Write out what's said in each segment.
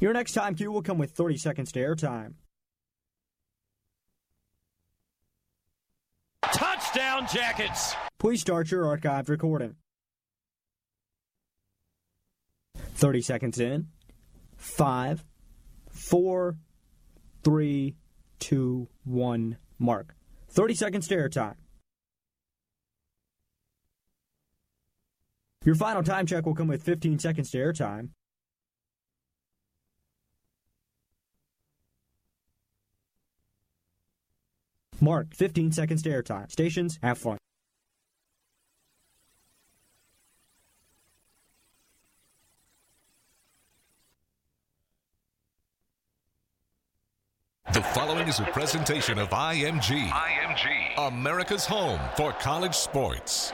Your next time cue will come with 30 seconds to airtime. Touchdown, Jackets! Please start your archived recording. 30 seconds in. Five, four, three, two, one, mark. 30 seconds to airtime. Your final time check will come with 15 seconds to airtime. Mark, 15 seconds to airtime. Stations, have fun. The following is a presentation of IMG. IMG. America's home for college sports.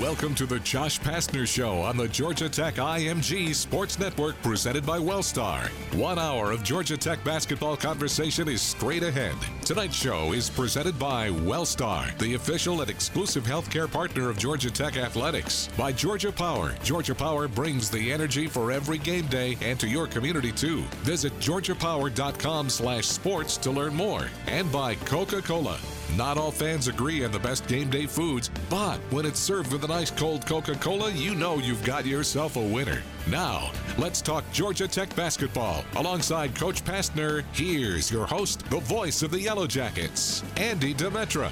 Welcome to the Josh Pastner Show on the Georgia Tech IMG Sports Network presented by Wellstar. One hour of Georgia Tech basketball conversation is straight ahead. Tonight's show is presented by Wellstar, the official and exclusive healthcare partner of Georgia Tech Athletics. By Georgia Power. Georgia Power brings the energy for every game day and to your community too. Visit georgiapower.com slash sports to learn more. And by Coca-Cola. Not all fans agree on the best game day foods, but when it's served with an ice cold Coca Cola, you know you've got yourself a winner. Now, let's talk Georgia Tech basketball. Alongside Coach Pastner, here's your host, the voice of the Yellow Jackets, Andy Demetra.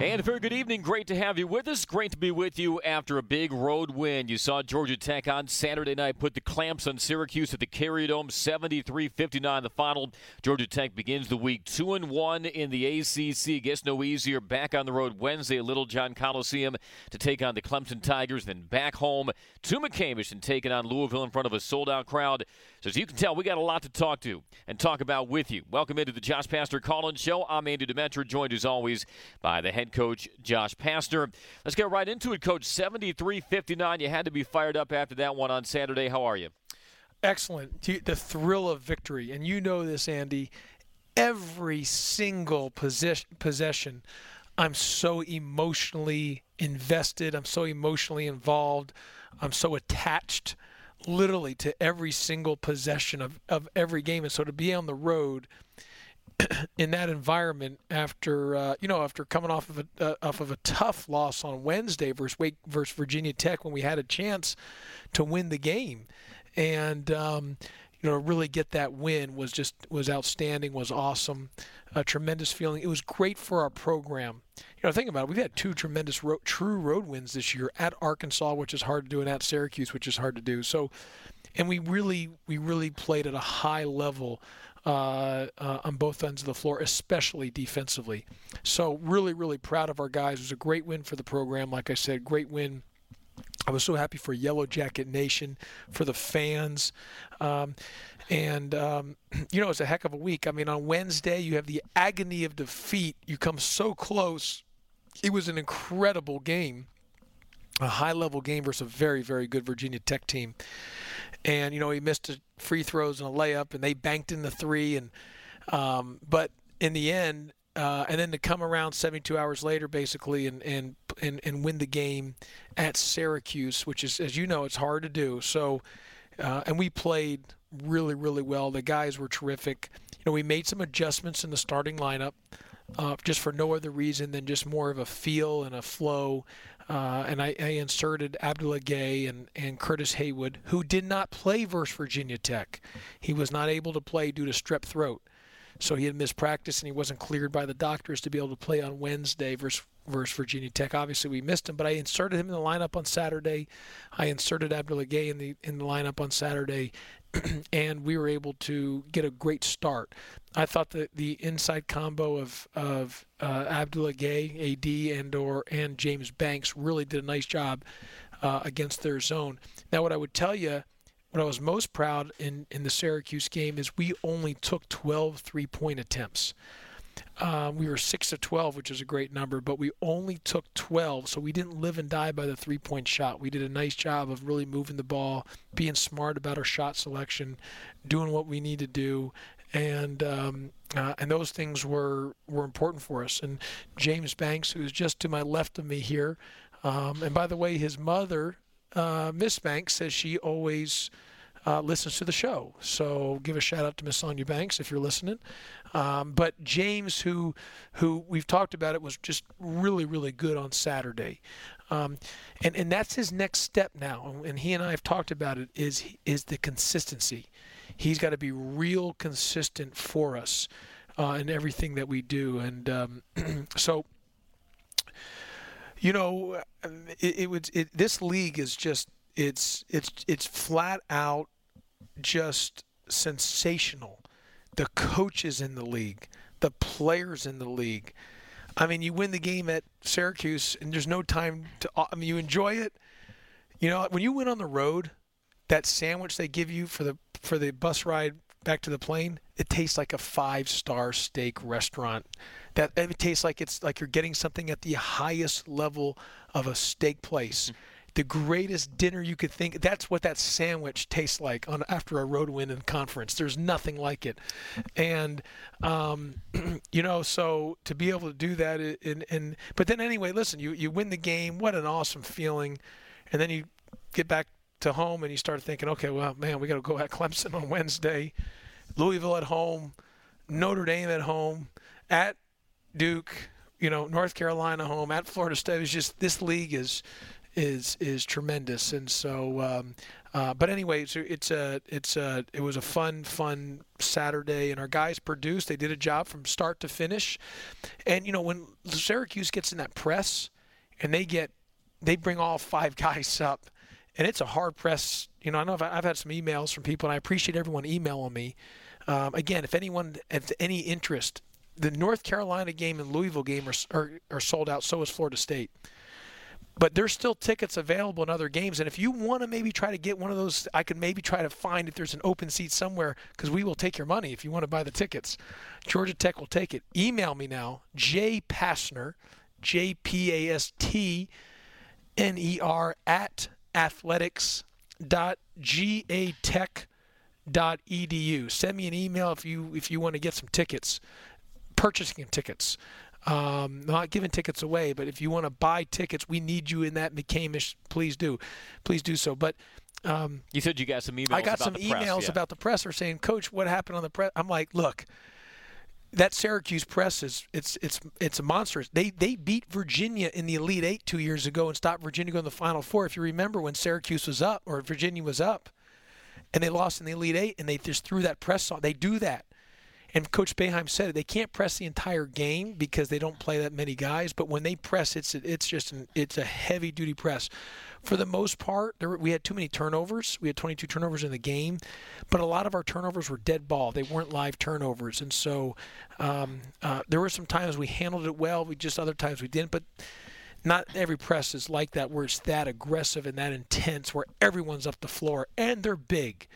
And a very good evening. Great to have you with us. Great to be with you after a big road win. You saw Georgia Tech on Saturday night put the clamps on Syracuse at the Carrier Dome, 73-59 the final. Georgia Tech begins the week 2 and 1 in the ACC. Gets no easier. Back on the road Wednesday at Littlejohn Coliseum to take on the Clemson Tigers. Then back home to McCamish and taking on Louisville in front of a sold-out crowd. So as you can tell, we got a lot to talk to and talk about with you. Welcome into the Josh Pastner Call-In Show. I'm Andy Demetra, joined as always by the head coach Josh Pastner. Let's get right into it, Coach. 73-59. You had to be fired up after that one on Saturday. How are you? Excellent. The thrill of victory, and you know this, Andy. Every single possession, I'm so emotionally invested. I'm so emotionally involved. I'm so attached literally to every single possession of, of every game. And so to be on the road in that environment after uh, you know after coming off of a uh, off of a tough loss on Wednesday versus Wake versus Virginia Tech when we had a chance to win the game, and um, you know really get that win was just was outstanding, was awesome, a tremendous feeling. It was great for our program. You know, think about it. We've had two tremendous road, true road wins this year at Arkansas, which is hard to do, and at Syracuse, which is hard to do. So, and we really we really played at a high level uh, uh, on both ends of the floor, especially defensively. So, really, really proud of our guys. It was a great win for the program. Like I said, great win. I was so happy for Yellow Jacket Nation, for the fans. Um, and, um, you know, it's a heck of a week. I mean, on Wednesday, you have the agony of defeat. You come so close. It was an incredible game, a high level game versus a very, very good Virginia Tech team and you know he missed a free throws and a layup, and they banked in the three, and um, but in the end, uh, and then to come around 72 hours later, basically, and and and, and win the game at Syracuse, which is, as you know, it's hard to do. So, uh, and we played really, really well. The guys were terrific. You know, we made some adjustments in the starting lineup. Uh, just for no other reason than just more of a feel and a flow. Uh, and I, I, inserted Abdoulaye Gueye and, and Curtis Haywood, who did not play versus Virginia Tech. He was not able to play due to strep throat. So he had missed practice and he wasn't cleared by the doctors to be able to play on Wednesday versus, versus Virginia Tech. Obviously, we missed him, but I inserted him in the lineup on Saturday. I inserted Abdoulaye Gueye in the in the lineup on Saturday, and we were able to get a great start. I thought that the inside combo of of uh, Abdoulaye Gueye, AD, and or and James Banks really did a nice job uh, against their zone. Now, what I would tell you, what I was most proud in in the Syracuse game is we only took 12 three-point attempts. Um, we were six of 12, which is a great number, but we only took 12, so we didn't live and die by the three-point shot. We did a nice job of really moving the ball, being smart about our shot selection, doing what we need to do, and um, uh, and those things were were important for us. And James Banks, who's just to my left of me here, um, and by the way, his mother, uh, Miss Banks, says she always uh, listens to the show. So give a shout out to Miss Sonia Banks if you're listening. Um, but James, who who we've talked about it, was just really really good on Saturday, um, and and that's his next step now. And he and I have talked about it. Is is the consistency. He's got to be real consistent for us uh, in everything that we do. And um, so you know, it, it would. It, this league is just it's it's it's flat out just sensational. The coaches in the league, the players in the league. I mean, you win the game at Syracuse, and there's no time to. I mean, you enjoy it. You know, when you went on the road, that sandwich they give you for the for the bus ride back to the plane, it tastes like a five star steak restaurant that it tastes like it's like you're getting something at the highest level of a steak place. The greatest dinner you could think. That's what that sandwich tastes like on after a road win in conference. There's nothing like it, and um, you know, so to be able to do that, and, and but then anyway, listen, you you win the game. What an awesome feeling, and then you get back to home and you start thinking, okay, well, man, we got to go at Clemson on Wednesday, Louisville at home, Notre Dame at home, at Duke, you know, North Carolina home at Florida State. It's just this league is is is tremendous, and so. Um, uh, but anyway, so it's a it's a it was a fun fun Saturday, and our guys produced. They did a job from start to finish, and you know when Syracuse gets in that press, and they get they bring all five guys up, and it's a hard press. You know, I know I've, I've had some emails from people, and I appreciate everyone emailing me. Um, again, if anyone has any interest the North Carolina game and Louisville game are, are, are sold out. So is Florida State. But there's still tickets available in other games. And if you want to maybe try to get one of those, I could maybe try to find if there's an open seat somewhere because we will take your money if you want to buy the tickets. Georgia Tech will take it. Email me now, J Pastner, J P A S T N E R at athletics dot g a tech dot edu. Send me an email if you if you want to get some tickets purchasing tickets. Um, not giving tickets away, but if you want to buy tickets, we need you in that McCamish. Please do, please do so. But um, you said you got some emails. I got some emails press, yeah. about the press. presser saying, "Coach, what happened on the press?" I'm like, "Look, that Syracuse press is it's it's it's a monstrous. They they beat Virginia in the Elite Eight two years ago and stopped Virginia going to the Final Four. If you remember when Syracuse was up or Virginia was up, and they lost in the Elite Eight, and they just threw that press on. They do that. And Coach Boeheim said it. They can't press the entire game because they don't play that many guys. But when they press, it's it's just an, it's a heavy duty press. For the most part, there, we had too many turnovers. We had 22 turnovers in the game, but a lot of our turnovers were dead ball. They weren't live turnovers, and so um, uh, there were some times we handled it well. We just other times we didn't. But not every press is like that, where it's that aggressive and that intense, where everyone's up the floor and they're big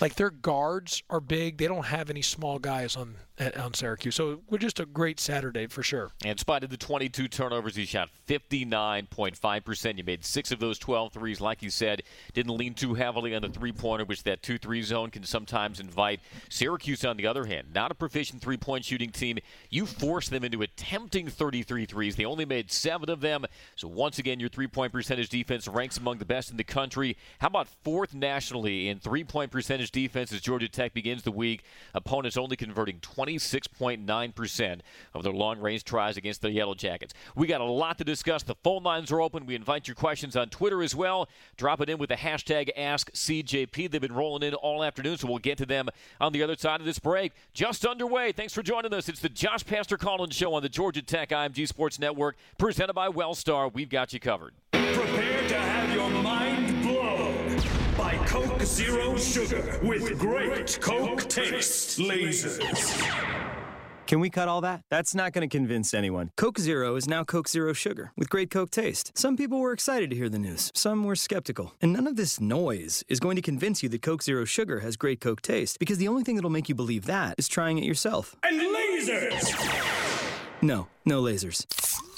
like their guards are big. They don't have any small guys on on Syracuse. So we're just a great Saturday for sure. And in spite of the 22 turnovers, he shot 59.5%. You made six of those 12 threes. Like you said, didn't lean too heavily on the three pointer, which that 2 3 zone can sometimes invite. Syracuse, on the other hand, not a proficient three point shooting team. You forced them into attempting 33 threes. They only made seven of them. So once again, your three point percentage defense ranks among the best in the country. How about fourth nationally in three point percentage defense as Georgia Tech begins the week? Opponents only converting 20 26.9% of their long range tries against the Yellow Jackets. We got a lot to discuss. The phone lines are open. We invite your questions on Twitter as well. Drop it in with the hashtag AskCJP. They've been rolling in all afternoon, so we'll get to them on the other side of this break. Just underway. Thanks for joining us. It's the Josh Pastner Call-In Show on the Georgia Tech IMG Sports Network, presented by Wellstar. We've got you covered. Prepare to have your mind Coke Zero Sugar with great Coke taste lasers. Can we cut all that? That's not going to convince anyone. Coke Zero is now Coke Zero Sugar with great Coke taste. Some people were excited to hear the news, some were skeptical. And none of this noise is going to convince you that Coke Zero Sugar has great Coke taste because the only thing that'll make you believe that is trying it yourself. And lasers! No, no lasers.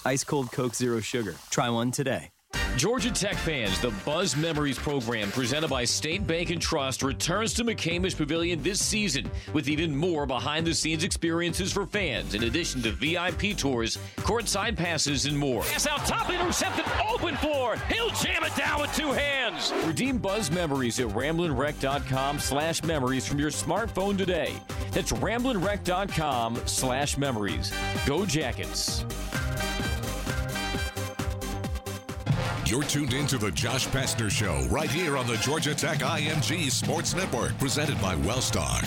Ice cold Coke Zero Sugar. Try one today. Georgia Tech fans, the Buzz Memories program presented by State Bank and Trust returns to McCamish Pavilion this season with even more behind the scenes experiences for fans, in addition to VIP tours, courtside passes, and more. Pass out top, intercepted, open floor. He'll jam it down with two hands. Redeem Buzz Memories at ramblinwreck.com slash memories from your smartphone today. That's ramblinwreck.com slash memories. Go Jackets. You're tuned in to the Josh Pastner Show right here on the Georgia Tech IMG Sports Network, presented by Wellstar.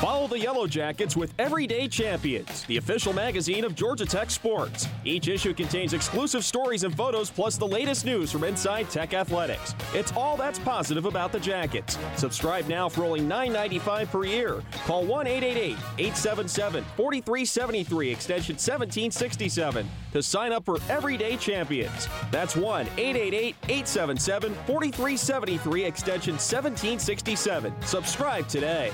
Follow the Yellow Jackets with Everyday Champions, the official magazine of Georgia Tech sports. Each issue contains exclusive stories and photos, plus the latest news from inside Tech athletics. It's all that's positive about the Jackets. Subscribe now for only $9.95 per year. Call 1 888 877 4373, extension 1767, to sign up for Everyday Champions. That's 1 888 877 4373, extension 1767. Subscribe today.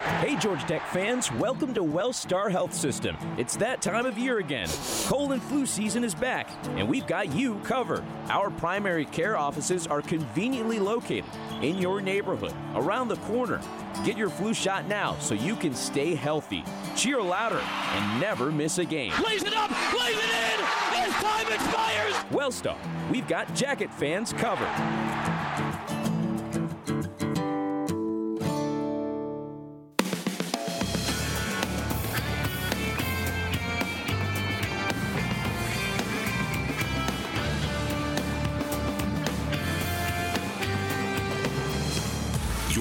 Hey, Georgia Tech fans, welcome to Wellstar Health System. It's that time of year again. Cold and flu season is back, and we've got you covered. Our primary care offices are conveniently located in your neighborhood, around the corner. Get your flu shot now so you can stay healthy. Cheer louder and never miss a game. Lays it up, lays it in, as time expires. Wellstar, we've got jacket fans covered.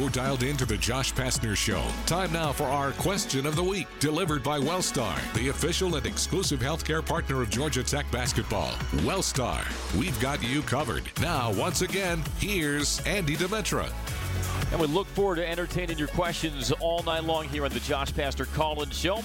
You're dialed into the Josh Pastner Show. Time now for our question of the week, delivered by Wellstar, the official and exclusive healthcare partner of Georgia Tech basketball. Wellstar, we've got you covered. Now, once again, here's Andy Demetra. And we look forward to entertaining your questions all night long here on the Josh Pastner Call-In Show.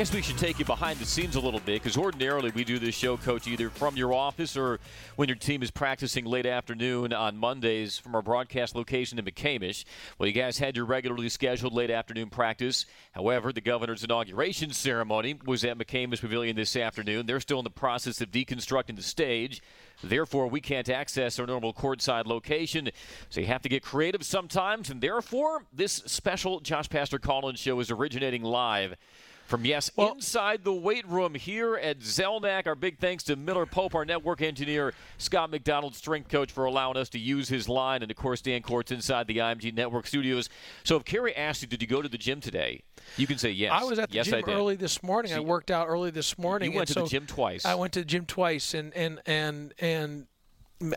Guess we should take you behind the scenes a little bit because ordinarily we do this show, Coach, either from your office or when your team is practicing late afternoon on Mondays from our broadcast location in McCamish. Well, you guys had your regularly scheduled late afternoon practice. However, the governor's inauguration ceremony was at McCamish Pavilion this afternoon. They're still in the process of deconstructing the stage. Therefore, we can't access our normal courtside location. So you have to get creative sometimes. And therefore, this special Josh Pastner Call-In show is originating live from, yes, Well- inside the weight room here at Zelnak. Our big thanks to Miller Pope, our network engineer, Scott McDonald, strength coach, for allowing us to use his line. And, of course, Dan Courts inside the IMG Network studios. So if Kerry asked you, did you go to the gym today? You can say yes. I was at the yes, gym early this morning. I worked out early this morning. You went to the gym twice. I went to the gym twice, and and and and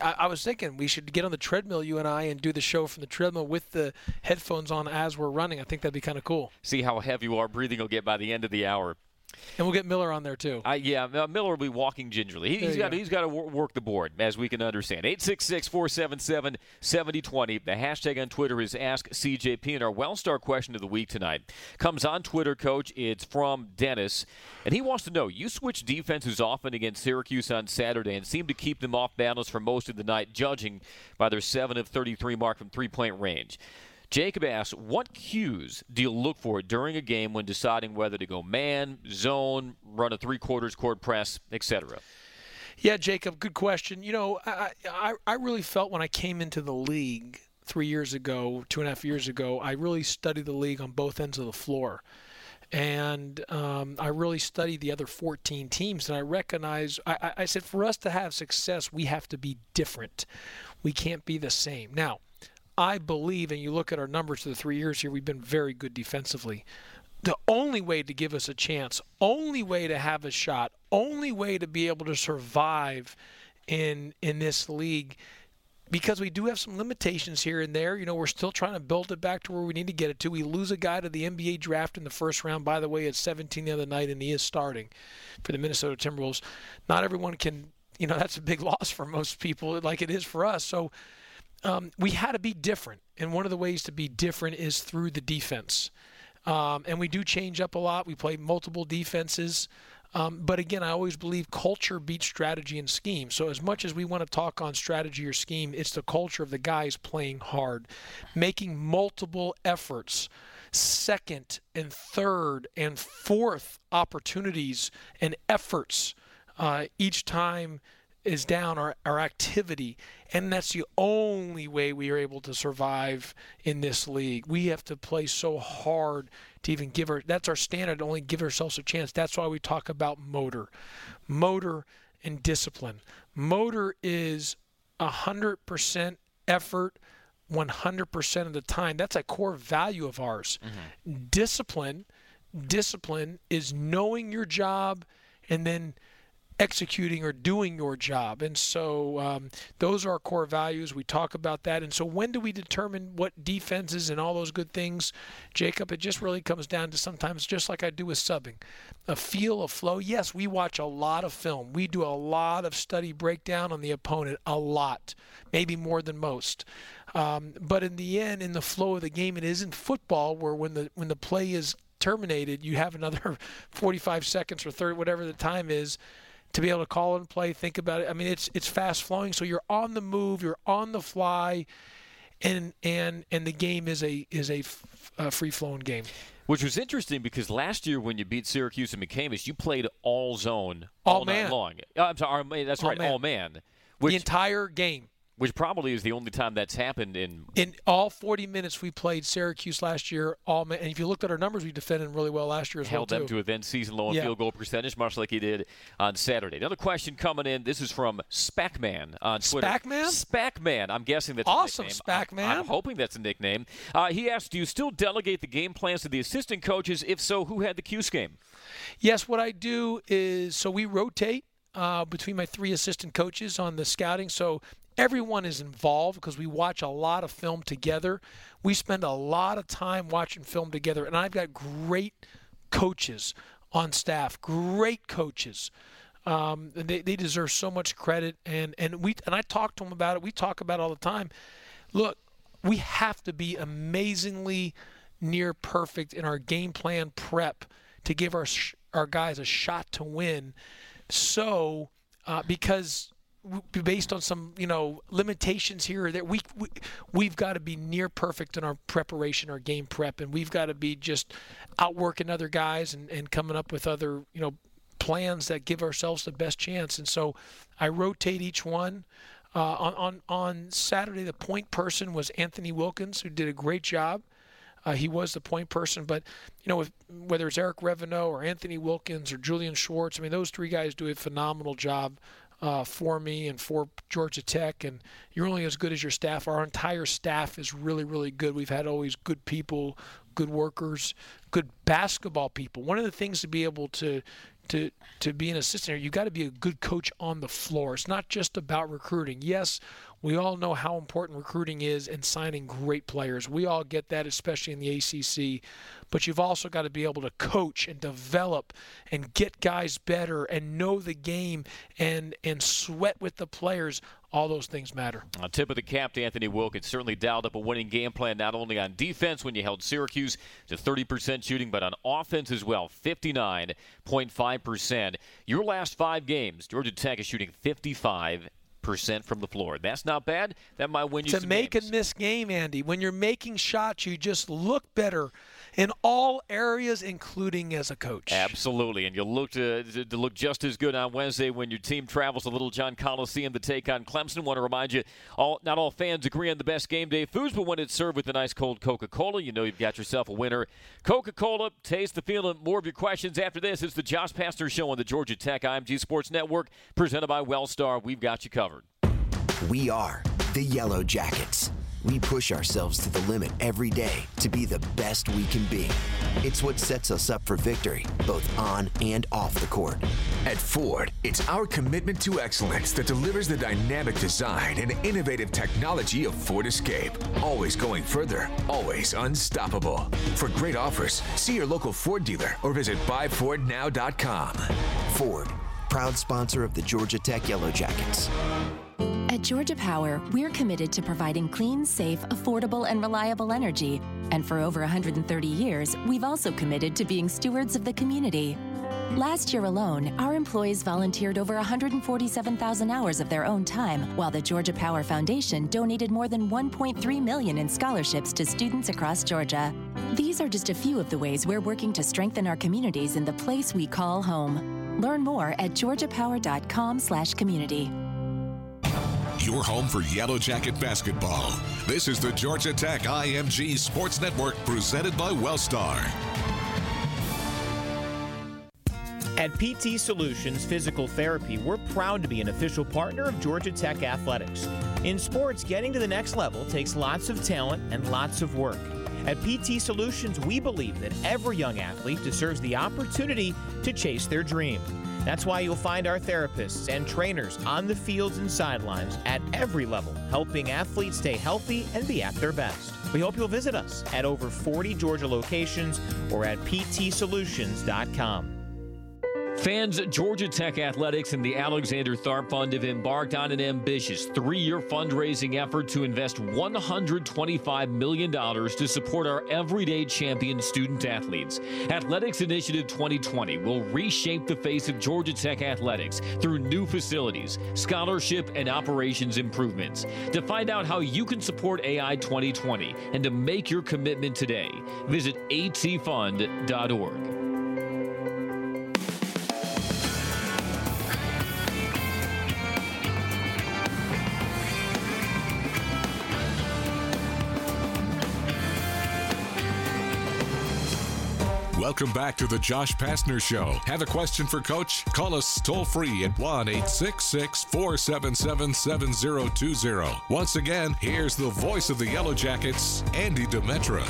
I, I was thinking we should get on the treadmill, you and I, and do the show from the treadmill with the headphones on as we're running. I think that'd be kind of cool. See how heavy you are breathing will get by the end of the hour. And we'll get Miller on there too. I, yeah, uh, Miller will be walking gingerly. He, you got go. he's got to wor- work the board, as we can understand. 866-477-7020. The hashtag on Twitter is Ask CJP, and our Wellstar question of the week tonight comes on Twitter, Coach. It's from Dennis, and he wants to know: You switched defenses often against Syracuse on Saturday and seemed to keep them off balance for most of the night, judging by their seven of 33 mark from three-point range. Jacob asks, what cues do you look for during a game when deciding whether to go man, zone, run a three quarters court press, etc.? Yeah, Jacob, good question. You know, I, I, I really felt when I came into the league three years ago, two and a half years ago, I really studied the league on both ends of the floor. And um, I really studied the other 14 teams, and I recognize, I, I- I said, for us to have success, we have to be different. We can't be the same. Now, I believe, and you look at our numbers for the three years here, we've been very good defensively. The only way to give us a chance, only way to have a shot, only way to be able to survive in in this league because we do have some limitations here and there. You know, we're still trying to build it back to where we need to get it to. We lose a guy to the NBA draft in the first round. By the way, at 17 the other night, and he is starting for the Minnesota Timberwolves. Not everyone can, you know, that's a big loss for most people, like it is for us. So um, we had to be different, and one of the ways to be different is through the defense. Um, and we do change up a lot. We play multiple defenses. Um, but again, I always believe culture beats strategy and scheme. So as much as we want to talk on strategy or scheme, it's the culture of the guys playing hard, making multiple efforts, second and third and fourth opportunities and efforts uh, each time is down our, our activity and that's the only way we are able to survive in this league. We have to play so hard to even give our, that's our standard to only give ourselves a chance. That's why we talk about motor motor and discipline. Motor is 100% effort 100% of the time. That's a core value of ours. Mm-hmm. discipline discipline is knowing your job and then executing or doing your job. And so um, those are our core values. We talk about that. And so when do we determine what defenses and all those good things, Jacob? It just really comes down to sometimes just like I do with subbing, a feel, a flow. Yes, we watch a lot of film. We do a lot of study breakdown on the opponent, a lot, maybe more than most. Um, but in the end, in the flow of the game, it isn't football where when the when the play is terminated, you have another 45 seconds or 30, whatever the time is, to be able to call and play, think about it. I mean, it's it's fast flowing, so you're on the move, you're on the fly, and and and the game is a is a, f- a free flowing game. Which was interesting because last year when you beat Syracuse and McCamish, you played all zone all, all man. night long. Uh, I'm sorry, that's all right, man. all man. Which, the entire game which probably is the only time that's happened in in all 40 minutes we played Syracuse last year. All and if you looked at our numbers, we defended really well last year as held well them too. to a then season low in Yeah. field goal percentage, much like he did on Saturday. Another question coming in. This is from Spackman on Twitter. Spackman? Spackman. I'm guessing that's Awesome, a nickname. Spackman. I, am hoping that's a nickname. Uh, he asked, "Do you still delegate the game plans to the assistant coaches? If so, who had the Cuse game?" Yes, what I do is so we rotate uh, between my three assistant coaches on the scouting. So everyone is involved because we watch a lot of film together. We spend a lot of time watching film together, and I've got great coaches on staff, great coaches. Um, they, they deserve so much credit, and and we and I talk to them about it. We talk about it all the time. Look, we have to be amazingly near perfect in our game plan prep to give our our guys a shot to win. So, uh, because based on some you know limitations here or there, we, we we've got to be near perfect in our preparation, our game prep, and we've got to be just outworking other guys and, and coming up with other you know plans that give ourselves the best chance. And so, I rotate each one. Uh, on, on on Saturday, the point person was Anthony Wilkins, who did a great job. Uh, he was the point person, but you know, whether it's Eric Reveno or Anthony Wilkins or Julian Swartz, I mean, those three guys do a phenomenal job uh, for me and for Georgia Tech. And you're only as good as your staff. Our entire staff is really, really good. We've had always good people, good workers, good basketball people. One of the things to be able to to to be an assistant, you've got to be a good coach on the floor. It's not just about recruiting. Yes, we all know how important recruiting is and signing great players. We all get that, especially in the ACC. But you've also got to be able to coach and develop and get guys better and know the game and and sweat with the players. All those things matter. A tip of the cap to Anthony Wilkins certainly dialed up a winning game plan, not only on defense when you held Syracuse to 30% shooting, but on offense as well, 59.5%. Your last five games, Georgia Tech is shooting 55 percent from the floor. That's not bad. That might win you to make games. and miss game, Andy. When you're making shots, you just look better in all areas, including as a coach. Absolutely, and you'll look to, to, to look just as good on Wednesday when your team travels to Littlejohn Coliseum to take on Clemson. Want to remind you, all not all fans agree on the best game day foods, but when it's served with a nice cold Coca-Cola, you know you've got yourself a winner. Coca-Cola, taste the feeling. More of your questions after this. It's the Josh Pastner Show on the Georgia Tech IMG Sports Network, presented by Wellstar. We've got you covered. We are the Yellow Jackets. We push ourselves to the limit every day to be the best we can be. It's what sets us up for victory, both on and off the court. At Ford, it's our commitment to excellence that delivers the dynamic design and innovative technology of Ford Escape. Always going further, always unstoppable. For great offers, see your local Ford dealer or visit buyfordnow.com. Ford, proud sponsor of the Georgia Tech Yellow Jackets. Georgia Power, we're committed to providing clean, safe, affordable, and reliable energy. And for over 130 years, we've also committed to being stewards of the community. Last year alone, our employees volunteered over 147,000 hours of their own time, while the Georgia Power Foundation donated more than 1.3 million in scholarships to students across Georgia. These are just a few of the ways we're working to strengthen our communities in the place we call home. Learn more at georgiapower.com/community. your home for Yellow Jacket basketball. This is the Georgia Tech IMG Sports Network presented by Wellstar. At PT Solutions Physical Therapy, we're proud to be an official partner of Georgia Tech Athletics. In sports, getting to the next level takes lots of talent and lots of work. At PT Solutions, we believe that every young athlete deserves the opportunity to chase their dream. That's why you'll find our therapists and trainers on the fields and sidelines at every level, helping athletes stay healthy and be at their best. We hope you'll visit us at over 40 Georgia locations or at ptsolutions.com. Fans, Georgia Tech Athletics and the Alexander Tharp Fund have embarked on an ambitious three year fundraising effort to invest $125 million to support our everyday champion student athletes. Athletics Initiative 2020 will reshape the face of Georgia Tech athletics through new facilities, scholarship, and operations improvements. To find out how you can support AI 2020 and to make your commitment today, visit atfund.org. Welcome back to the Josh Pastner Show. Have a question for Coach? Call us toll free at 1 866 477 7020. Once again, here's the voice of the Yellow Jackets, Andy Demetra.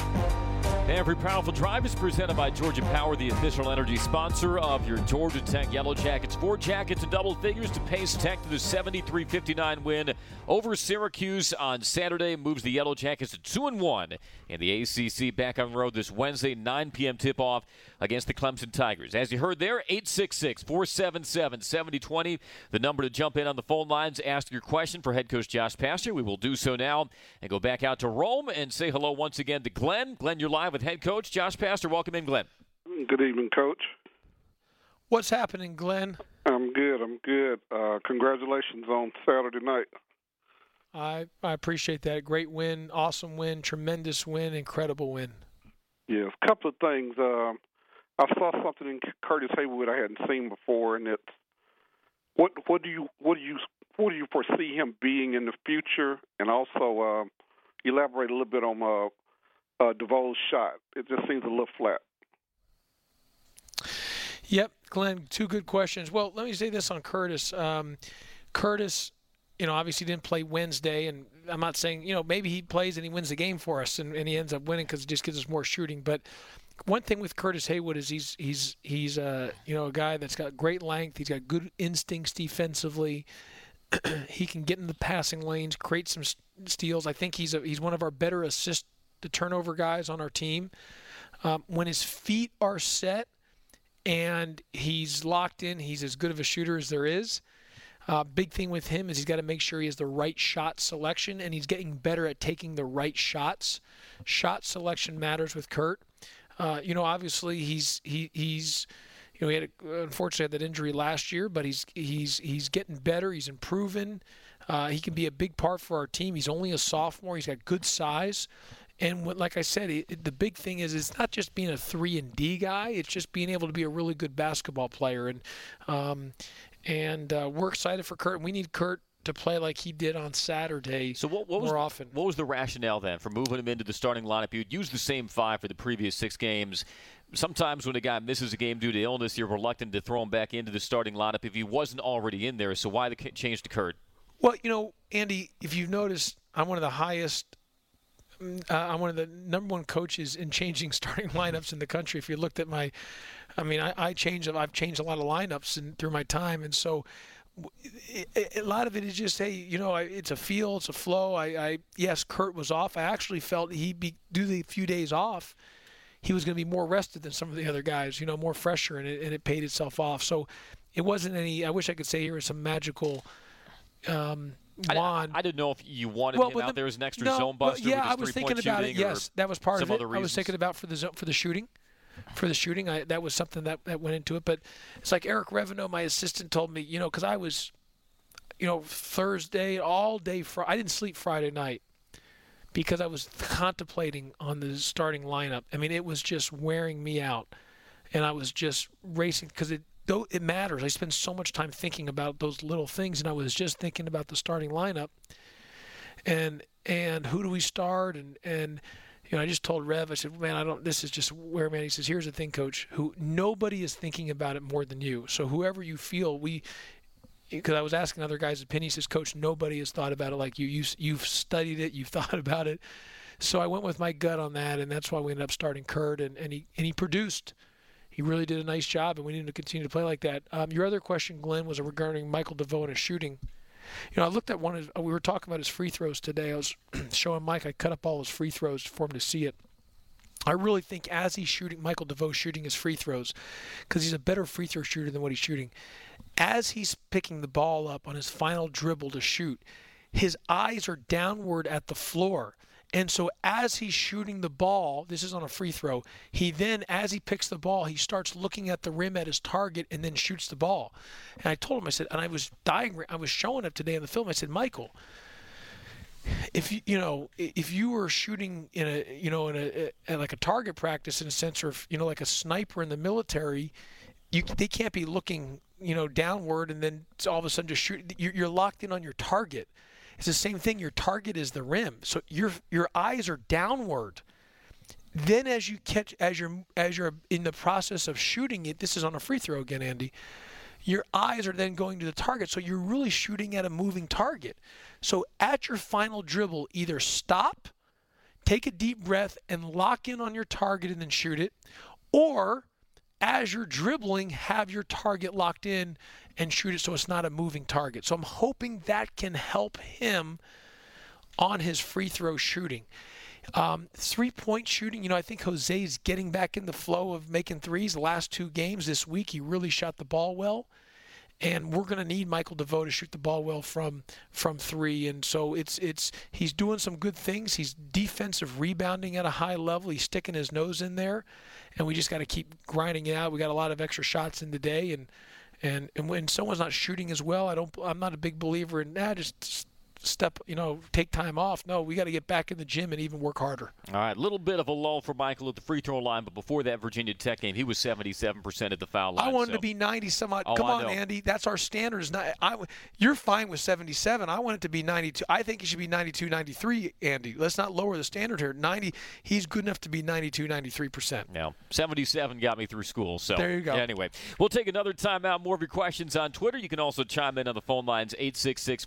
Every powerful drive is presented by Georgia Power, the official energy sponsor of your Georgia Tech Yellow Jackets. Four jackets and double figures to pace Tech to the 73 59 win over Syracuse on Saturday. Moves the Yellow Jackets to 2 and 1 in the ACC back on the road this Wednesday, 9 p.m. tip off against the Clemson Tigers. As you heard there, 866 477 7020, the number to jump in on the phone lines, ask your question for head coach Josh Pastner. We will do so now and go back out to Rome and say hello once again to Glenn. Glenn, you're live with head coach Josh Pastner. Welcome in, Glenn. Good evening, coach. What's happening, Glenn? I'm good. I'm good. Uh, congratulations on Saturday night. I I appreciate that. Great win, awesome win, tremendous win, incredible win. Yes, a couple of things. Uh, I saw something in Curtis Haywood I hadn't seen before, and it's what what do you what do you what do you foresee him being in the future, and also uh, elaborate a little bit on uh, uh, DeVoe's shot. It just seems a little flat. Yep, Glenn, two good questions. Well, let me say this on Curtis. Um, Curtis, you know, obviously didn't play Wednesday, and I'm not saying, you know, maybe he plays and he wins the game for us, and, and he ends up winning because it just gives us more shooting. But one thing with Curtis Haywood is he's he's he's uh, you know a guy that's got great length. He's got good instincts defensively. he can get in the passing lanes, create some steals. I think he's a, he's one of our better assist to turnover guys on our team. Um, when his feet are set and he's locked in, he's as good of a shooter as there is. Uh, big thing with him is he's got to make sure he has the right shot selection, and he's getting better at taking the right shots. Shot selection matters with Kurt. Uh, you know, obviously he's he he's you know he had a, unfortunately had that injury last year, but he's he's he's getting better. He's improving. Uh, he can be a big part for our team. He's only a sophomore. He's got good size. And what, like I said, it, the big thing is it's not just being a three and D guy. It's just being able to be a really good basketball player. And um, and uh, we're excited for Kurt. We need Kurt to play like he did on Saturday. So what, what more was, often. What was the rationale then for moving him into the starting lineup? You'd use the same five for the previous six games. Sometimes when a guy misses a game due to illness, you're reluctant to throw him back into the starting lineup if he wasn't already in there. So why the change to Kurt? Well, you know, Andy, if you've noticed, I'm one of the highest. Uh, I'm one of the number one coaches in changing starting lineups in the country. If you looked at my, I mean, I, I change. I've changed a lot of lineups in, through my time, and so a lot of it is just hey you know it's a feel it's a flow I, I yes Kurt was off I actually felt he'd be do the few days off he was going to be more rested than some of the other guys you know more fresher and it, and it paid itself off so it wasn't any I wish I could say here was some magical um, wand. I, I, didn't know if you wanted well, him out the, there as an extra no, zone buster. Well, yeah, I was thinking about it. Yes, that was part of it. I was thinking about for the for the shooting for the shooting. I, that was something that, that went into it. But it's like Eric Reveno, my assistant, told me, you know, because I was, you know, Thursday all day. Fr- I didn't sleep Friday night because I was contemplating on the starting lineup. I mean, it was just wearing me out, and I was just racing because it though it matters. I spend so much time thinking about those little things, and I was just thinking about the starting lineup, and and who do we start, and and you know, I just told Rev, I said, man, I don't. This is just where, man. He says, here's the thing, Coach. Who nobody is thinking about it more than you. So whoever you feel, we. Because I was asking other guys' opinions, he says, Coach, nobody has thought about it like you. you. You've studied it, you've thought about it. So I went with my gut on that, and that's why we ended up starting Kurt, and, and he and he produced. He really did a nice job, and we need to continue to play like that. Um, your other question, Glenn, was regarding Michael DeVoe and his shooting. You know, I looked at one of we were talking about his free throws today. I was showing Mike. I cut up all his free throws for him to see it. I really think as he's shooting, Michael DeVoe shooting his free throws, because he's a better free throw shooter than what he's shooting. As he's picking the ball up on his final dribble to shoot, his eyes are downward at the floor. And so as he's shooting the ball, this is on a free throw, he then, as he picks the ball, he starts looking at the rim at his target and then shoots the ball. And I told him, I said, and I was dying, I was showing it today in the film. I said, Michael, if you you know if you were shooting in a you know in a, like a target practice in a sense or if, you know like a sniper in the military you they can't be looking you know downward and then all of a sudden just shoot you're locked in on your target it's the same thing. Your target is the rim, so your your eyes are downward. Then, as you catch, as you're as you're in the process of shooting it, this is on a free throw again, Andy. Your eyes are then going to the target, so you're really shooting at a moving target. So at your final dribble, either stop, take a deep breath, and lock in on your target and then shoot it, or as you're dribbling, have your target locked in and shoot it so it's not a moving target. So I'm hoping that can help him on his free throw shooting. Um, three point shooting, you know, I think Jose's getting back in the flow of making threes. The last two games this week, he really shot the ball well. And we're going to need Michael DeVoe to shoot the ball well from from three, and so it's it's he's doing some good things. He's defensive rebounding at a high level. He's sticking his nose in there, and we just got to keep grinding it out. We got a lot of extra shots in the day, and and and when someone's not shooting as well, I don't. I'm not a big believer in that. Nah, just step, you know, take time off. No, we got to get back in the gym and even work harder. All right, a little bit of a lull for Michael at the free throw line, but before that Virginia Tech game, he was 77% at the foul line. I wanted so. to be 90 some odd. Oh, Come I on, know. Andy. That's our standard. Is not, I, you're fine with 77. I want it to be 92. I think it should be 92, 93, Andy. Let's not lower the standard here. 90, he's good enough to be 92, 93%. Yeah, 77 got me through school. So There you go. Anyway, we'll take another timeout. More of your questions on Twitter. You can also chime in on the phone lines 866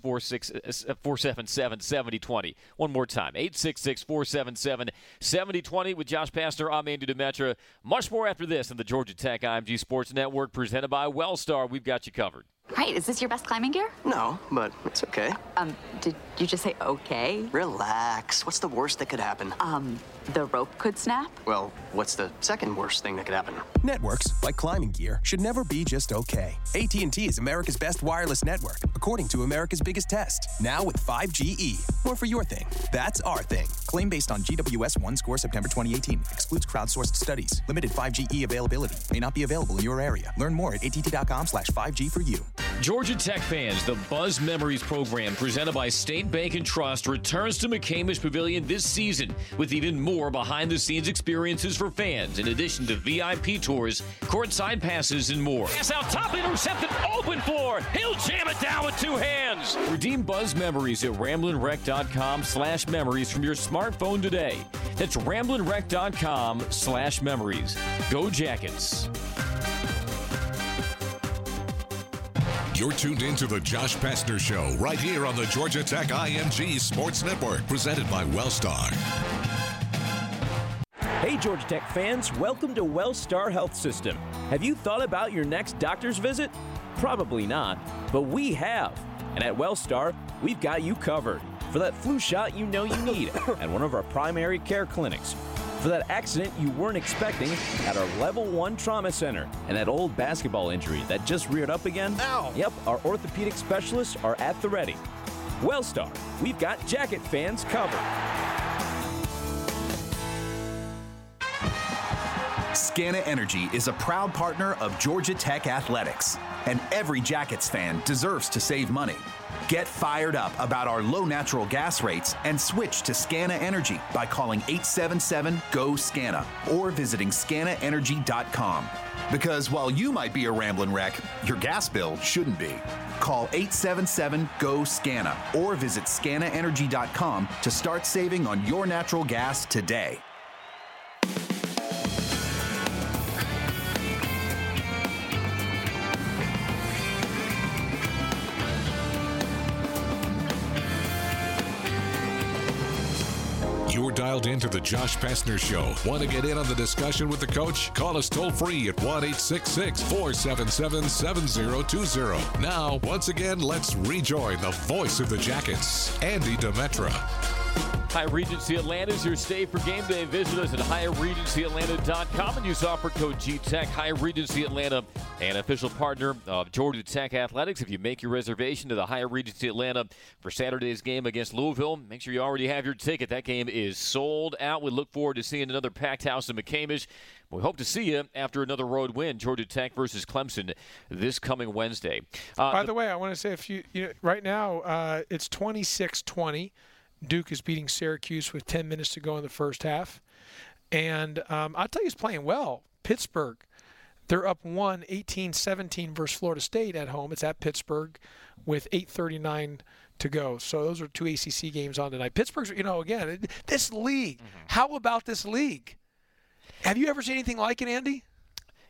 477 7020. One more time 866 477 7020 with Josh Pastner. I'm Andy Demetra. Much more after this on the Georgia Tech IMG Sports Network presented by Wellstar. We've got you covered. Right, is this your best climbing gear? No, but it's okay. Um, did you just say okay? Relax. What's the worst that could happen? Um, the rope could snap? Well, what's the second worst thing that could happen? Networks, like climbing gear, should never be just okay. AT&T is America's best wireless network, according to America's biggest test. Now with 5GE. More for your thing. That's our thing. Claim based on GWS 1 score September 2018. Excludes crowdsourced studies. Limited 5GE availability. May not be available in your area. Learn more at att.com slash 5G for you. Georgia Tech fans, the Buzz Memories program presented by State Bank and Trust returns to McCamish Pavilion this season with even more behind the scenes experiences for fans, in addition to VIP tours, courtside passes, and more. Pass out top, intercepted, open floor. He'll jam it down with two hands. Redeem Buzz Memories at ramblinwreck.com slash memories from your smartphone today. That's ramblinwreck.com slash memories. Go Jackets. You're tuned in to the Josh Pastner Show right here on the Georgia Tech IMG Sports Network, presented by Wellstar. Hey, Georgia Tech fans, welcome to Wellstar Health System. Have you thought about your next doctor's visit? Probably not, but we have. And at Wellstar, we've got you covered. For that flu shot you know you need at one of our primary care clinics. For that accident you weren't expecting at our level one trauma center. And that old basketball injury that just reared up again. Ow! Yep, our orthopedic specialists are at the ready. Wellstar, we've got jacket fans covered. Scana Energy is a proud partner of Georgia Tech Athletics, and every Jackets fan deserves to save money. Get fired up about our low natural gas rates and switch to Scana Energy by calling 877 GO SCANA or visiting scanaenergy.com. Because while you might be a rambling wreck, your gas bill shouldn't be. Call 877 GO SCANA or visit scanaenergy.com to start saving on your natural gas today. Dialed into the Josh Pastner Show. Want to get in on the discussion with the coach? Call us toll free at 1 866 477 7020. Now, once again, let's rejoin the voice of the Jackets, Andy Demetra. Hyatt Regency Atlanta is your stay for game day. Visit us at highregencyatlanta.com and use offer code GTECH. Hyatt Regency Atlanta, an official partner of Georgia Tech Athletics. If you make your reservation to the Hyatt Regency Atlanta for Saturday's game against Louisville, make sure you already have your ticket. That game is sold out. We look forward to seeing another packed house in McCamish. We hope to see you after another road win, Georgia Tech versus Clemson, this coming Wednesday. Uh, By the, the way, I want to say if you, you know, right now uh, it's 26-20. Duke is beating Syracuse with 10 minutes to go in the first half. And um, I'll tell you, he's playing well. Pittsburgh, they're up 1 18 17 versus Florida State at home. It's at Pittsburgh with 8.39 to go. So those are two ACC games on tonight. Pittsburgh's, you know, again, this league. Mm-hmm. How about this league? Have you ever seen anything like it, Andy?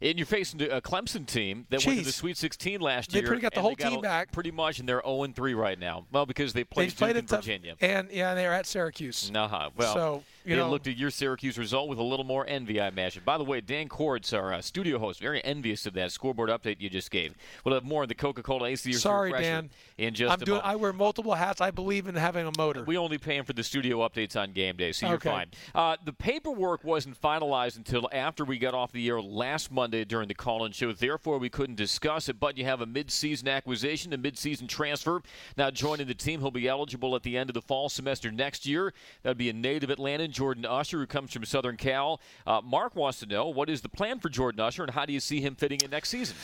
And you're facing a Clemson team that Jeez. went to the Sweet 16 last they year. They pretty got the whole got team back. Pretty much, and they're 0 3 right now. Well, because they played, they played Duke in Virginia. And yeah, they're at Syracuse. Uh-huh. Well, so you know, looked at your Syracuse result with a little more envy, I imagine. By the way, Dan Cords, our uh, studio host, very envious of that scoreboard update you just gave. We'll have more of the Coca-Cola AC Sorry, Dan. in just I'm a doing. moment. I wear multiple hats. I believe in having a motor. We only pay him for the studio updates on game day, so you're Okay. fine. Uh, the paperwork wasn't finalized until after we got off the air last Monday during the call-in show. Therefore, we couldn't discuss it. But you have a mid-season acquisition, a mid-season transfer. Now joining the team, he'll be eligible at the end of the fall semester next year. That'd be a native Atlantan, Jordan Usher, who comes from Southern Cal. Uh, Mark wants to know what is the plan for Jordan Usher, and how do you see him fitting in next season?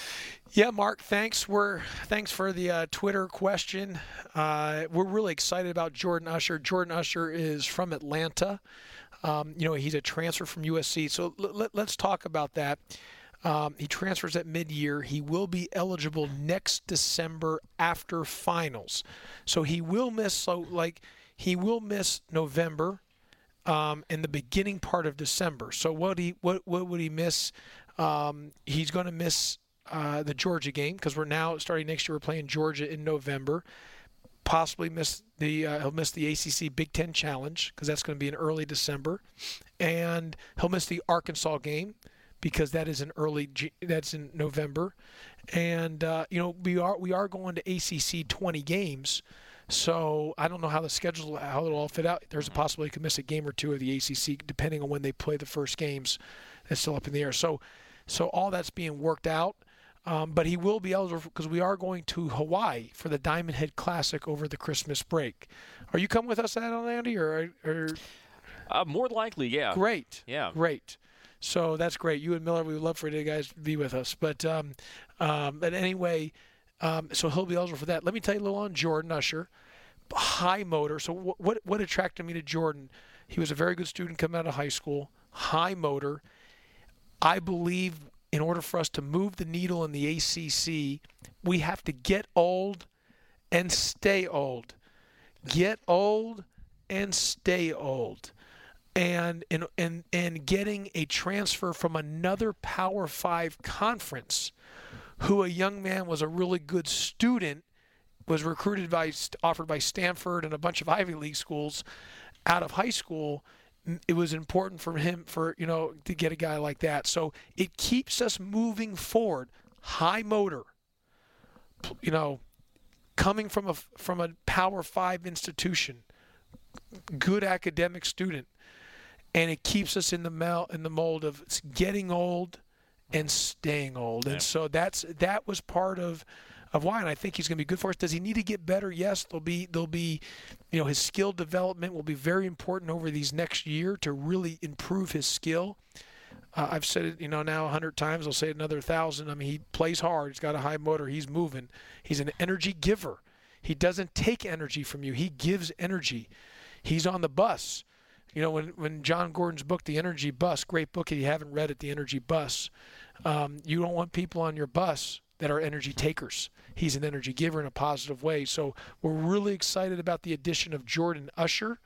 Yeah, Mark. Thanks. We're thanks for the uh, Twitter question. Uh, we're really excited about Jordan Usher. Jordan Usher is from Atlanta. Um, you know, he's a transfer from USC. So l- l- let's talk about that. Um, he transfers at mid-year. He will be eligible next December after finals. So he will miss. So like he will miss November um, and the beginning part of December. So what he what what would he miss? Um, he's going to miss uh, the Georgia game because we're now starting next year. We're playing Georgia in November. Possibly miss the uh, he'll miss the ACC Big Ten Challenge because that's going to be in early December, and he'll miss the Arkansas game because that is in early that's in November, and uh, you know we are we are going to ACC 20 games. So I don't know how the schedule how it'll all fit out. There's a possibility he could miss a game or two of the ACC depending on when they play the first games. That's still up in the air. So, so all that's being worked out. Um, but he will be eligible because we are going to Hawaii for the Diamond Head Classic over the Christmas break. Are you coming with us, that on Andy, or, or Uh, more likely, yeah. Great. Yeah. Great. So that's great. You and Miller, we would love for you guys to be with us. But um, um, but anyway, um, so he'll be eligible for that. Let me tell you a little on Jordan Usher. High motor. So what what, what attracted me to Jordan? He was a very good student coming out of high school. High motor. I believe in order for us to move the needle in the ACC, we have to get old and stay old. Get old and stay old. And and and, and getting a transfer from another Power 5 conference who a young man was a really good student was recruited by offered by Stanford and a bunch of Ivy League schools out of high school it was important for him for you know to get a guy like that. So it keeps us moving forward. High motor. You know coming from a from a power 5 institution good academic student and it keeps us in the mel- in the mold of getting old and staying old and so that's that was part of of why, and I think he's going to be good for us. Does he need to get better? Yes, there'll be there'll be, you know, his skill development will be very important over these next year to really improve his skill. Uh, I've said it, you know, now a hundred times. I'll say it another thousand. I mean, he plays hard. He's got a high motor. He's moving. He's an energy giver. He doesn't take energy from you. He gives energy. He's on the bus. You know, when, when Jon Gordon's book, The Energy Bus, great book, if you haven't read it, The Energy Bus, um, you don't want people on your bus that are energy takers. He's an energy giver in a positive way. So we're really excited about the addition of Jordan Usher.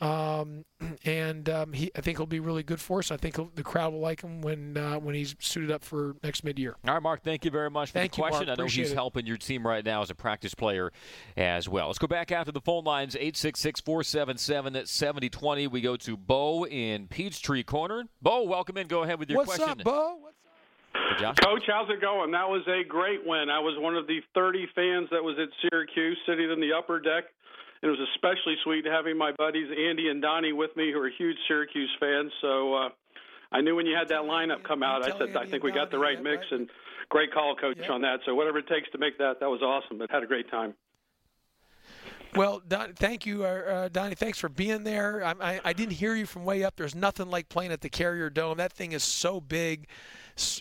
Um, and um, he, I think he'll be really good for us. I think the crowd will like him when uh, when he's suited up for next mid-year. All right, Mark. Thank you very much for thank the question. You, Mark. I know he's it. helping your team right now as a practice player as well. Let's go back after the phone lines 866-477-7020. We go to Bo in Peachtree Corner. Bo, welcome in. Go ahead with your What's question. Up, Bo? What's up? Coach, how's it going? That was a great win. I was one of the 30 fans that was at Syracuse, sitting in the upper deck it was especially sweet having my buddies Andy and Donnie with me, who are huge Syracuse fans. So uh, I knew when you had that lineup come out, I said, I think we got the right mix, and great call, coach, on that. So whatever it takes to make that, that was awesome. But had a great time. Well, Don, thank you, uh, uh Donnie. Thanks for being there. I, I, I, didn't hear you from way up. There's nothing like playing at the Carrier Dome. That thing is so big.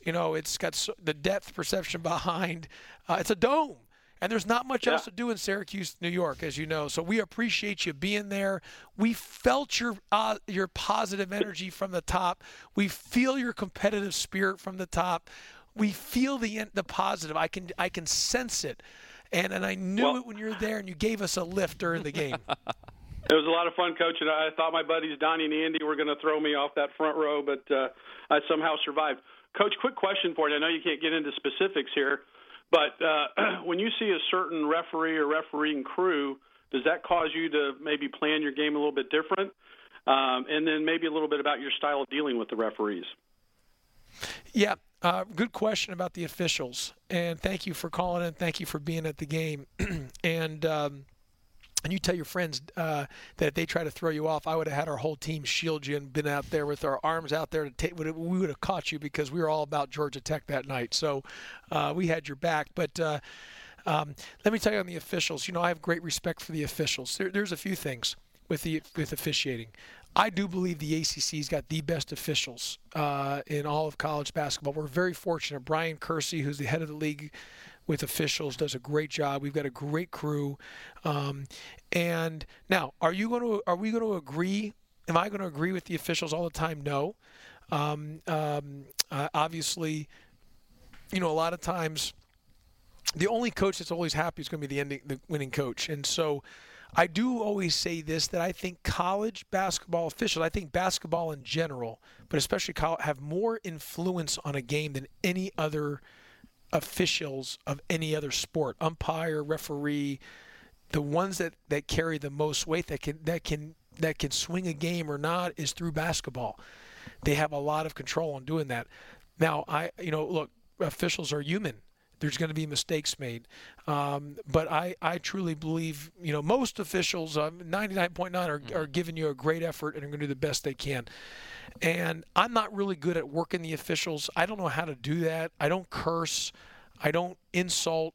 You know, it's got so, the depth perception behind. Uh, it's a dome. And there's not much yeah. else to do in Syracuse, New York, as you know. So we appreciate you being there. We felt your uh, your positive energy from the top. We feel your competitive spirit from the top. We feel the the positive. I can I can sense it, and and I knew well, it when you were there, and you gave us a lift during the game. It was a lot of fun, Coach, and I thought my buddies Donnie and Andy were going to throw me off that front row, but uh, I somehow survived. Coach, quick question for you. I know you can't get into specifics here. But uh, when you see a certain referee or refereeing crew, does that cause you to maybe plan your game a little bit different? Um, and then maybe a little bit about your style of dealing with the referees. Yeah, uh, good question about the officials. And thank you for calling in. Thank you for being at the game. and um, and you tell your friends uh, that they try to throw you off, I would have had our whole team shield you and been out there with our arms out there to take. We would have caught you because we were all about Georgia Tech that night. So uh, we had your back. But uh, um, let me tell you on the officials. You know, I have great respect for the officials. There, there's a few things with the with officiating. I do believe the ACC's got the best officials uh, in all of college basketball. We're very fortunate. Bryan Kersey, who's the head of the league with officials, does a great job. We've got a great crew. Um, and now, are you going to? Are we going to agree? Am I going to agree with the officials all the time? No. Um, um, uh, obviously, you know, a lot of times, the only coach that's always happy is going to be the ending, the winning coach, and so. I do always say this that I think college basketball officials, I think basketball in general, but especially college, have more influence on a game than any other officials of any other sport, umpire, referee, the ones that, that carry the most weight that can that can that can swing a game or not is through basketball. They have a lot of control on doing that. Now, I you know, look, officials are human. There's going to be mistakes made, um, but I, I truly believe you know most officials, uh, 99.9, are, are giving you a great effort and are going to do the best they can. And I'm not really good at working the officials. I don't know how to do that. I don't curse. I don't insult.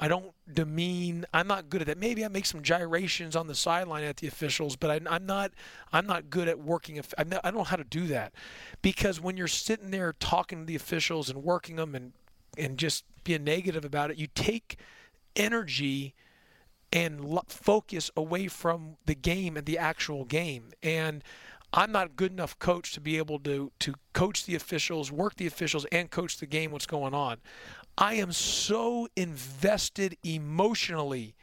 I don't demean. I'm not good at that. Maybe I make some gyrations on the sideline at the officials, but I, am not. I'm not good at working. I'm not, I don't know how to do that, because when you're sitting there talking to the officials and working them and and just being negative about it, you take energy and focus away from the game and the actual game. And I'm not a good enough coach to be able to to coach the officials, work the officials, and coach the game. What's going on? I am so invested emotionally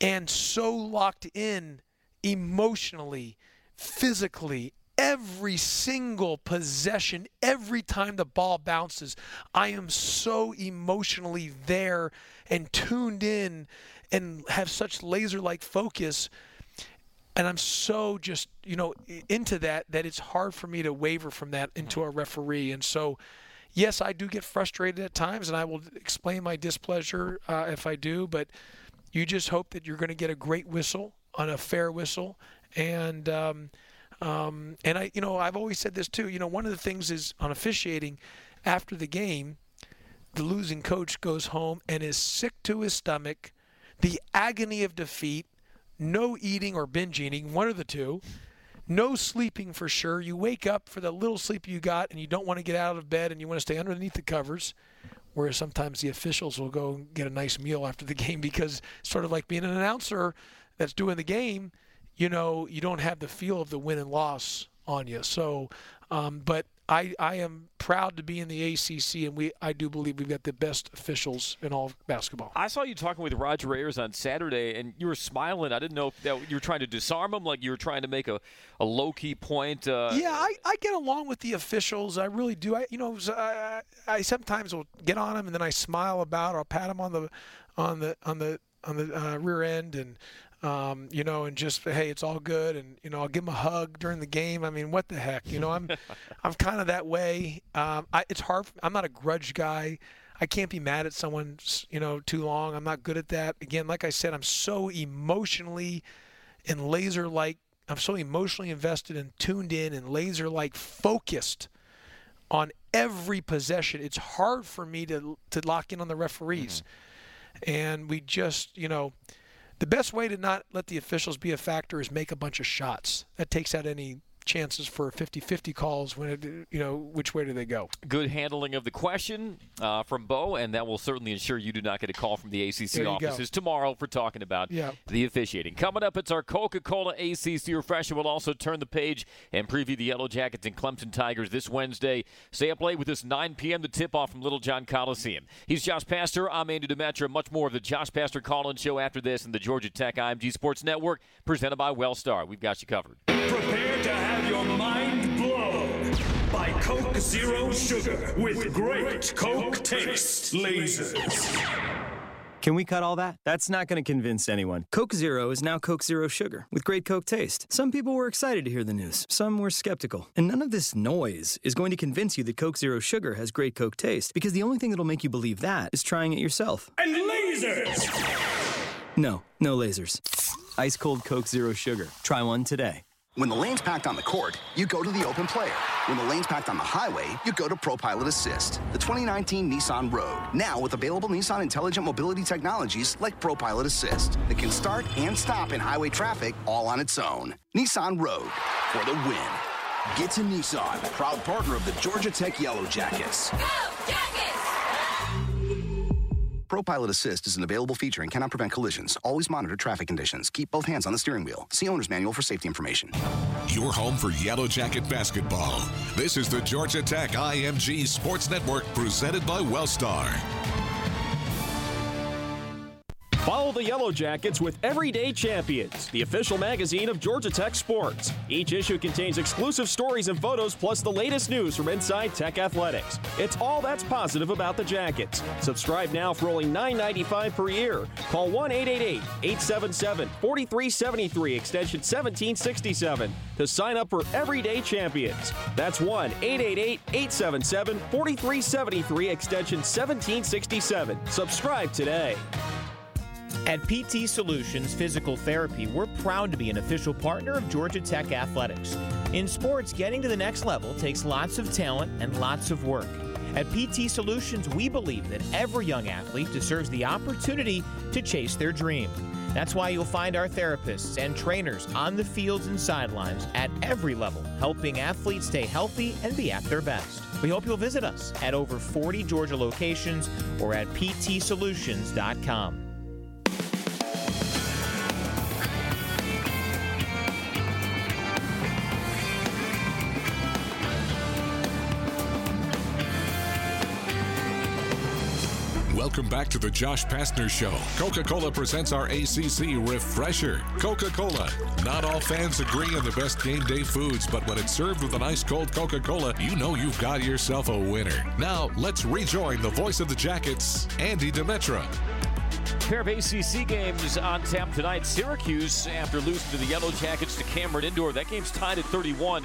and so locked in emotionally, physically, every single possession, every time the ball bounces, I am so emotionally there and tuned in and have such laser like focus and I'm so just you know into that that it's hard for me to waver from that into a referee. And so, yes, I do get frustrated at times, and I will explain my displeasure uh, if I do. But you just hope that you're going to get a great whistle on a fair whistle, and um, um, and I you know I've always said this too. You know, one of the things is on officiating after the game, the losing coach goes home and is sick to his stomach, the agony of defeat no eating or binge eating, one of the two. No sleeping for sure. You wake up for the little sleep you got and you don't want to get out of bed and you want to stay underneath the covers. whereas sometimes the officials will go and get a nice meal after the game because sort of like being an announcer that's doing the game, you know, you don't have the feel of the win and loss on you. So, um, but I, I am proud to be in the ACC, and we I do believe we've got the best officials in all of basketball. I saw you talking with Roger Ayers on Saturday, and you were smiling. I didn't know if that you were trying to disarm him, like you were trying to make a, a low key point. Uh, yeah, I, I get along with the officials. I really do. I you know I, I sometimes will get on them, and then I smile about, or I'll pat them on the on the on the on the uh, rear end, and um, you know, and just hey, it's all good, and you know, I'll give him a hug during the game. I mean, what the heck, you know, I'm I'm kind of that way. Um, I, it's hard. I'm not a grudge guy. I can't be mad at someone, you know, too long. I'm not good at that. Again, like I said, I'm so emotionally and laser like. I'm so emotionally invested and tuned in and laser like focused on every possession. It's hard for me to to lock in on the referees, mm-hmm. and we just, you know the best way to not let the officials be a factor is make a bunch of shots. That takes out any chances for 50-50 calls when it, you know which way do they go? Good handling of the question uh, from bo and that will certainly ensure you do not get a call from the acc offices go. tomorrow for talking about yeah. the officiating. Coming up it's our coca-cola acc refresher. We'll also turn the page and preview the yellow jackets and clemson tigers this wednesday. Stay up late with us 9 p.m the tip-off from Littlejohn coliseum. He's josh Pastner. i'm andy demetra. Much more of the josh Pastner call-in show after this and the georgia tech img sports network presented by wellstar. We've got you covered. Prepare to have have your mind blown by Coke Zero Sugar with great Coke taste lasers. Can we cut all that? That's not going to convince anyone. Coke Zero is now Coke Zero Sugar with great Coke taste. Some people were excited to hear the news, some were skeptical. And none of this noise is going to convince you that Coke Zero Sugar has great Coke taste because the only thing that'll make you believe that is trying it yourself. And lasers! No, no lasers. Ice cold Coke Zero Sugar. Try one today. When the lane's packed on the court, you go to the open player. When the lane's packed on the highway, you go to ProPilot Assist, the 2019 Nissan Rogue. Now with available Nissan intelligent mobility technologies like ProPilot Assist that can start and stop in highway traffic all on its own. Nissan Rogue for the win. Get to Nissan, proud partner of the Georgia Tech Yellow Jackets. Go Jackets! ProPilot Assist is an available feature and cannot prevent collisions. Always monitor traffic conditions. Keep both hands on the steering wheel. See owner's manual for safety information. Your home for Yellow Jacket basketball. This is the Georgia Tech IMG Sports Network presented by Wellstar. Follow the Yellow Jackets with Everyday Champions, the official magazine of Georgia Tech sports. Each issue contains exclusive stories and photos, plus the latest news from inside Tech athletics. It's all that's positive about the Jackets. Subscribe now for only $9.95 per year. Call 1 888 877 4373, extension 1767, to sign up for Everyday Champions. That's 1 888 877 4373, extension 1767. Subscribe today. At PT Solutions Physical Therapy, we're proud to be an official partner of Georgia Tech Athletics. In sports, getting to the next level takes lots of talent and lots of work. At PT Solutions, we believe that every young athlete deserves the opportunity to chase their dream. That's why you'll find our therapists and trainers on the fields and sidelines at every level, helping athletes stay healthy and be at their best. We hope you'll visit us at over 40 Georgia locations or at ptsolutions.com. Welcome back to the Josh Pastner Show. Coca Cola presents our ACC Refresher. Coca Cola. Not all fans agree on the best game day foods, but when it's served with an ice cold Coca Cola, you know you've got yourself a winner. Now, let's rejoin the voice of the Jackets, Andy Demetra. Pair of ACC games on tap tonight. Syracuse, after losing to the Yellow Jackets to Cameron Indoor, that game's tied at 31.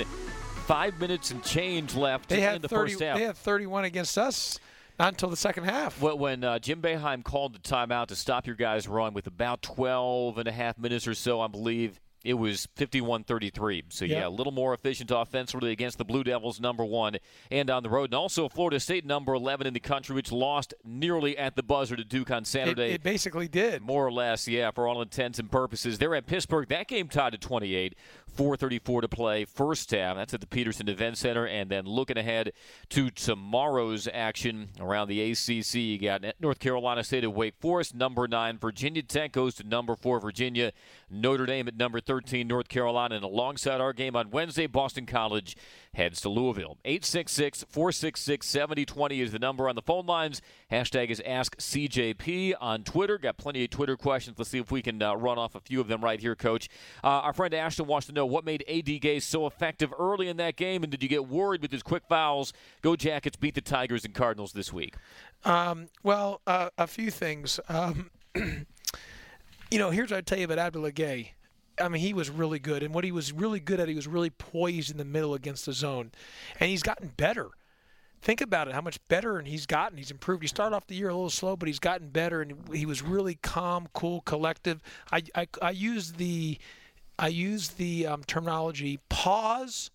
Five minutes and change left they in the 30, first half. They had 31 against us not until the second half. When uh, Jim Boeheim called the timeout to stop your guys' run with about 12 and a half minutes or so, I believe, it was 51-33. So yeah. yeah. a little more efficient offensively against the Blue Devils, number one, and on the road, and also Florida State, number 11 in the country, which lost nearly at the buzzer to Duke on Saturday. It, it basically did, more or less, yeah, for all intents and purposes. They're at Pittsburgh. That game tied to 28. 4:34 to play, first half. That's at the Petersen Event Center, and then looking ahead to tomorrow's action around the ACC. You got North Carolina State at Wake Forest, number nine. Virginia Tech goes to number four, Virginia. Notre Dame at number 13, North Carolina, and alongside our game on Wednesday, Boston College heads to Louisville. 866 466 7020 is the number on the phone lines. Hashtag is Ask CJP on Twitter. Got plenty of Twitter questions. Let's see if we can uh, run off a few of them right here, Coach. Uh, our friend Ashton wants to know what made AD Gueye so effective early in that game, and did you get worried with his quick fouls? Go Jackets beat the Tigers and Cardinals this week. Um, well, uh, a few things. Um, you know, here's what I tell you about Abdoulaye Gueye. I mean, he was really good, and what he was really good at, he was really poised in the middle against the zone, and he's gotten better. Think about it, how much better and he's gotten. He's improved. He started off the year a little slow, but he's gotten better, and he was really calm, cool, collective. I I, I use the I use the um, terminology pause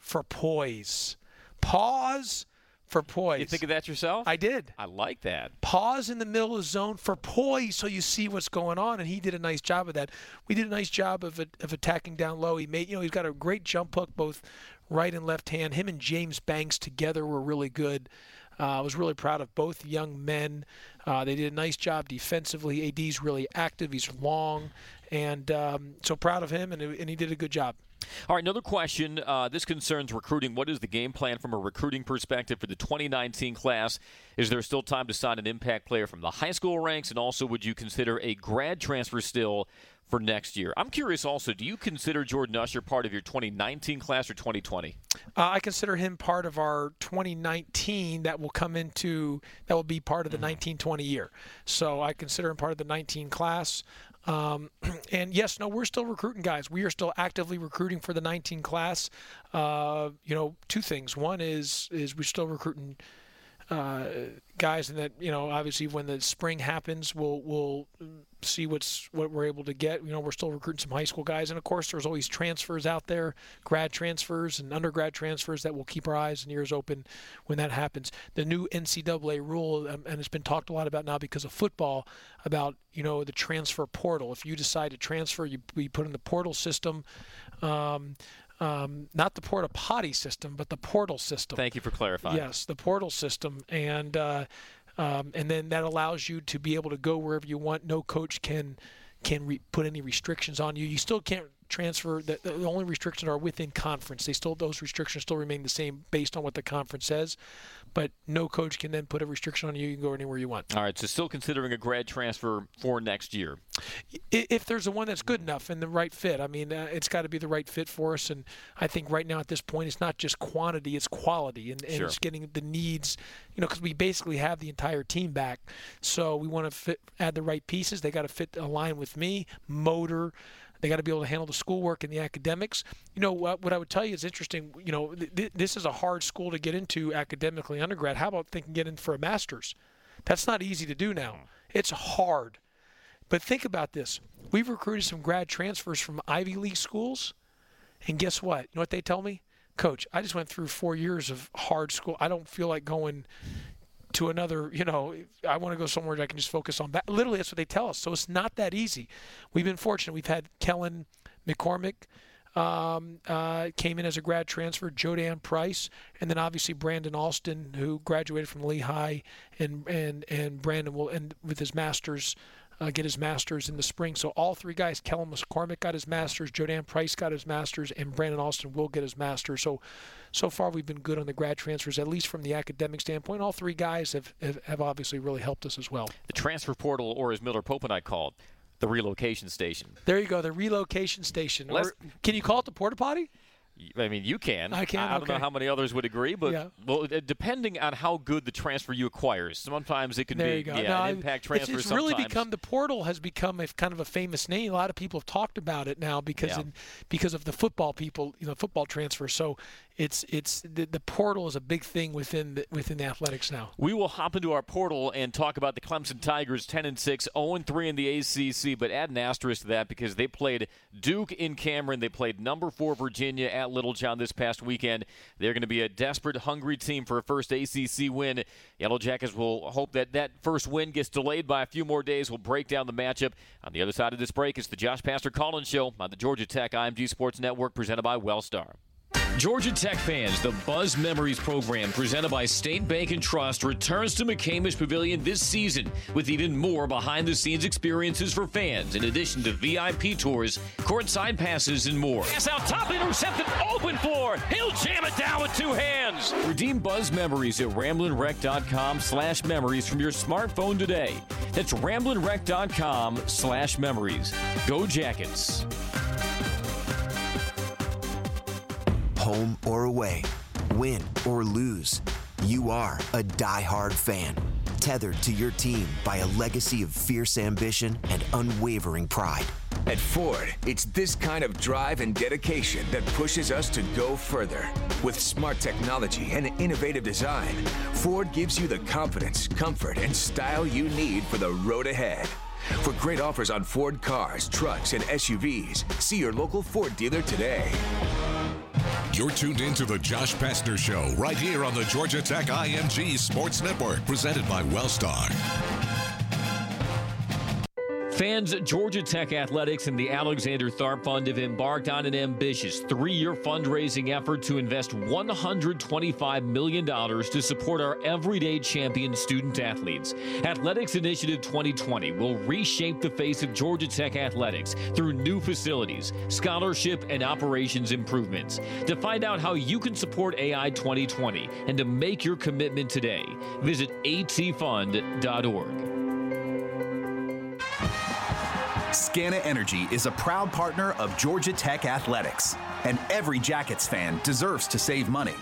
for poise. Pause for poise. You think of that yourself? I did. I like that. Pause in the middle of the zone for poise so you see what's going on, and he did a nice job of that. We did a nice job of, of attacking down low. He made, you know, he's got a great jump hook, both right and left hand. Him and James Banks together were really good. Uh, I was really proud of both young men. Uh, they did a nice job defensively. AD's really active. He's long, and um, so proud of him, and, and he did a good job. All right, another question. Uh, this concerns recruiting. What is the game plan from a recruiting perspective for the 2019 class? Is there still time to sign an impact player from the high school ranks? And also, would you consider a grad transfer still for next year? I'm curious also, do you consider Jordan Usher part of your 2019 class or 2020? Uh, I consider him part of our 2019 that will come into, that will be part of the 1920 year. So I consider him part of the 19 class. Um, and yes, no, we're still recruiting guys. We are still actively recruiting for the 19 class. Uh, you know, two things. One is is we're still recruiting uh, guys, and that you know, obviously, when the spring happens, we'll we'll see what's what we're able to get. You know, we're still recruiting some high school guys, and of course, there's always transfers out there, grad transfers and undergrad transfers that we'll keep our eyes and ears open when that happens. The new NCAA rule, um, and it's been talked a lot about now because of football, about you know the transfer portal. If you decide to transfer, you be put in the portal system. Um, um, not the porta potty system, but the portal system. Thank you for clarifying. Yes, the portal system, and uh, um, and then that allows you to be able to go wherever you want. No coach can can re- put any restrictions on you. You still can't transfer. The, the only restrictions are within conference. They still those restrictions still remain the same based on what the conference says, but no coach can then put a restriction on you. You can go anywhere you want. All right, so still considering a grad transfer for next year. If there's a one that's good enough and the right fit, I mean, uh, it's got to be the right fit for us. And I think right now at this point, it's not just quantity; it's quality, and, and Sure. it's getting the needs. You know, because we basically have the entire team back, so we want to fit, add the right pieces. They got to fit align with me, motor. They got to be able to handle the schoolwork and the academics. You know what? What I would tell you is interesting. You know, th- th- this is a hard school to get into academically undergrad. How about thinking get in for a master's? That's not easy to do now. Mm-hmm. It's hard. But think about this. We've recruited some grad transfers from Ivy League schools, and guess what? You know what they tell me? Coach, I just went through four years of hard school. I don't feel like going to another, you know, I want to go somewhere that I can just focus on that. Literally, that's what they tell us. So it's not that easy. We've been fortunate. We've had Kellen McCormick um, uh, came in as a grad transfer, Jodan Price, and then obviously Brandon Alston, who graduated from Lehigh, and and and Brandon will end with his master's. Uh, get his master's in the spring. So all three guys, Kellen McCormick got his master's, Jodan Price got his master's, and Brandon Alston will get his master's. So so far we've been good on the grad transfers, at least from the academic standpoint. All three guys have, have, have obviously really helped us as well. The transfer portal, or as Miller Pope and I called, the relocation station. There you go, the relocation station. Or, can you call it the porta potty? I mean, you can. I can, I don't know how many others would agree, but Yeah. well, uh, depending on how good the transfer you acquire, sometimes it can There be yeah, No, an impact it's- transfer. It's, really become the portal has become a kind of a famous name. A lot of people have talked about it now because Yeah. in, because of the football people, you know, football transfer. So it's it's the, the portal is a big thing within the, within the athletics now. We will hop into our portal and talk about the Clemson Tigers 10 and 6, 0 and 3 in the ACC, but add an asterisk to that because they played Duke in Cameron, they played number 4 Virginia at Little Littlejohn this past weekend. They're going to be a desperate, hungry team for a first ACC win. Yellow Jackets will hope that that first win gets delayed by a few more days. We'll break down the matchup. On the other side of this break, it's the Josh Pastner Call-In Show on the Georgia Tech IMG Sports Network presented by Wellstar. Georgia Tech fans, the Buzz Memories program presented by State Bank and Trust returns to McCamish Pavilion this season with even more behind the scenes experiences for fans, in addition to VIP tours, courtside passes, and more. Pass out top, intercepted, open floor. He'll jam it down with two hands. Redeem Buzz Memories at ramblinwreck.com slash memories from your smartphone today. That's ramblinwreck.com slash memories. Go Jackets. Home or away, win or lose, you are a die-hard fan, tethered to your team by a legacy of fierce ambition and unwavering pride. At Ford, it's this kind of drive and dedication that pushes us to go further. With smart technology and innovative design, Ford gives you the confidence, comfort, and style you need for the road ahead. For great offers on Ford cars, trucks, and SUVs, see your local Ford dealer today. You're tuned in to the Josh Pastner Show right here on the Georgia Tech IMG Sports Network, presented by Wellstar. Fans Georgia Tech Athletics and the Alexander Tharpe Fund have embarked on an ambitious three year fundraising effort to invest $125 million to support our everyday champion student athletes. Athletics Initiative 2020 will reshape the face of Georgia Tech athletics through new facilities, scholarship, and operations improvements. To find out how you can support AI 2020 and to make your commitment today, visit atfund.org. Scana Energy is a proud partner of Georgia Tech Athletics, and every Jackets fan deserves to save money.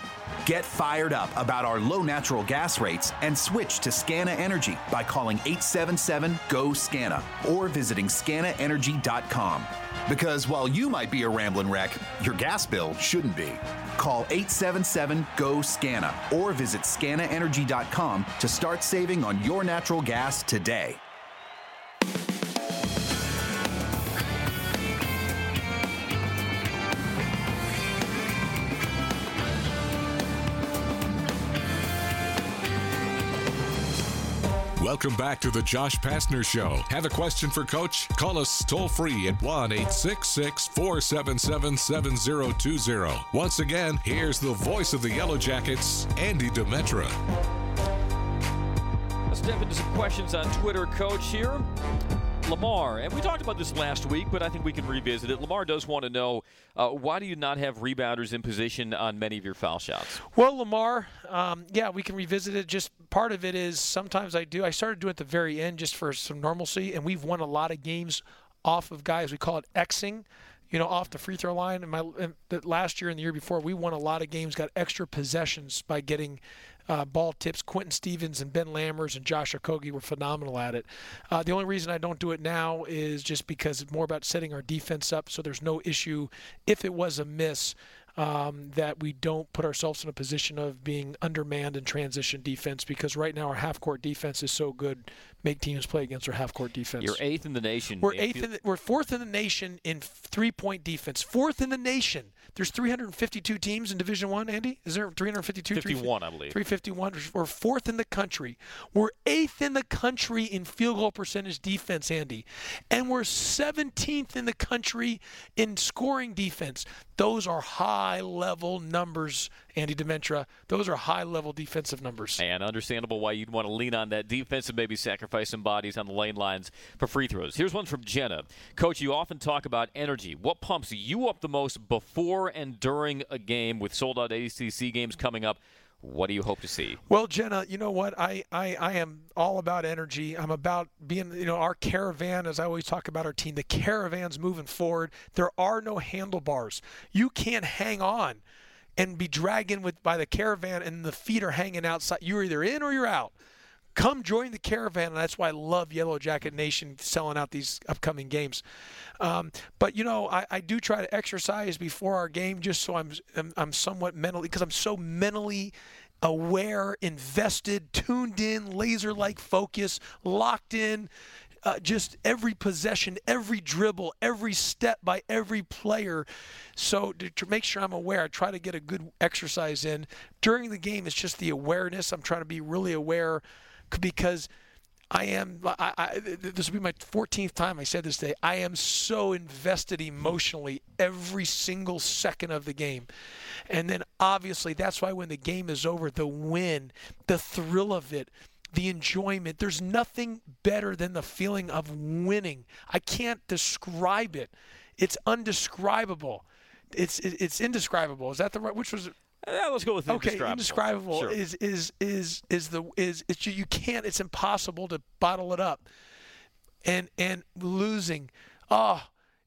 Get fired up about our low natural gas rates and switch to Scana Energy by calling 877 GO SCANA or visiting scanaenergy.com. Because while you might be a rambling wreck, your gas bill shouldn't be. Call 877 GO SCANA or visit scanaenergy.com to start saving on your natural gas today. Welcome back to the Josh Pastner Show. Have a question for Coach? Call us toll free at 1 866 477 7020. Once again, here's the voice of the Yellow Jackets, Andy Demetra. Let's step into some questions on Twitter, Coach. Here, Lamar, and we talked about this last week, but I think we can revisit it. Lamar does want to know uh, why do you not have rebounders in position on many of your foul shots? Well, Lamar, um, yeah, we can revisit it. Just part of it is sometimes I do. I started doing it at the very end just for some normalcy, and we've won a lot of games off of guys. We call it Xing you know, off the free throw line. And my and last year and the year before, we won a lot of games, got extra possessions by getting uh, ball tips. Quinton Stephens and Ben Lammers and Josh Okogie were phenomenal at it. Uh, the only reason I don't do it now is just because it's more about setting our defense up so there's no issue if it was a miss um, that we don't put ourselves in a position of being undermanned in transition defense because right now our half court defense is so good. Make teams play against our half court defense. You're eighth in the nation. We're eighth. In the, we're fourth in the nation in three point defense. Fourth in the nation. There's 352 teams in Division One. Andy, is there 352? 51, I believe. 351. We're fourth in the country. We're eighth in the country in field goal percentage defense, Andy, and we're 17th in the country in scoring defense. Those are high level numbers, Andy Demetra. Those are high level defensive numbers. And understandable why you'd want to lean on that defense and maybe sacrifice some bodies on the lane lines for free throws. Here's one from Jenna. Coach, you often talk about energy. What pumps you up the most before and during a game with sold out ACC games coming up? What do you hope to see? Well, Jenna, you know what? I, I, I am all about energy. I'm about being, you know, our caravan, as I always talk about our team, the caravan's moving forward. There are no handlebars. You can't hang on and be dragged in with by the caravan and the feet are hanging outside. You're either in or you're out. come join the caravan. And that's why I love Yellow Jacket Nation selling out these upcoming games. Um, but you know, I, I do try to exercise before our game just so I'm I'm, I'm somewhat mentally because I'm so mentally aware, invested, tuned in, laser like focus, locked in. Uh, just every possession, every dribble, every step by every player. So to, to, make sure I'm aware, I try to get a good exercise in during the game. It's just the awareness. I'm trying to be really aware because I am. I, I, this will be my 14th time I said this today. I am so invested emotionally every single second of the game, and then obviously that's why when the game is over, the win, the thrill of it, the enjoyment. There's nothing better than the feeling of winning. I can't describe it. It's undescribable. It's it's indescribable. Is that the right? Which was yeah, uh, let's go with okay. Indescribable, indescribable sure. is is is is the is it's you can't. It's impossible to bottle it up. And and losing, oh,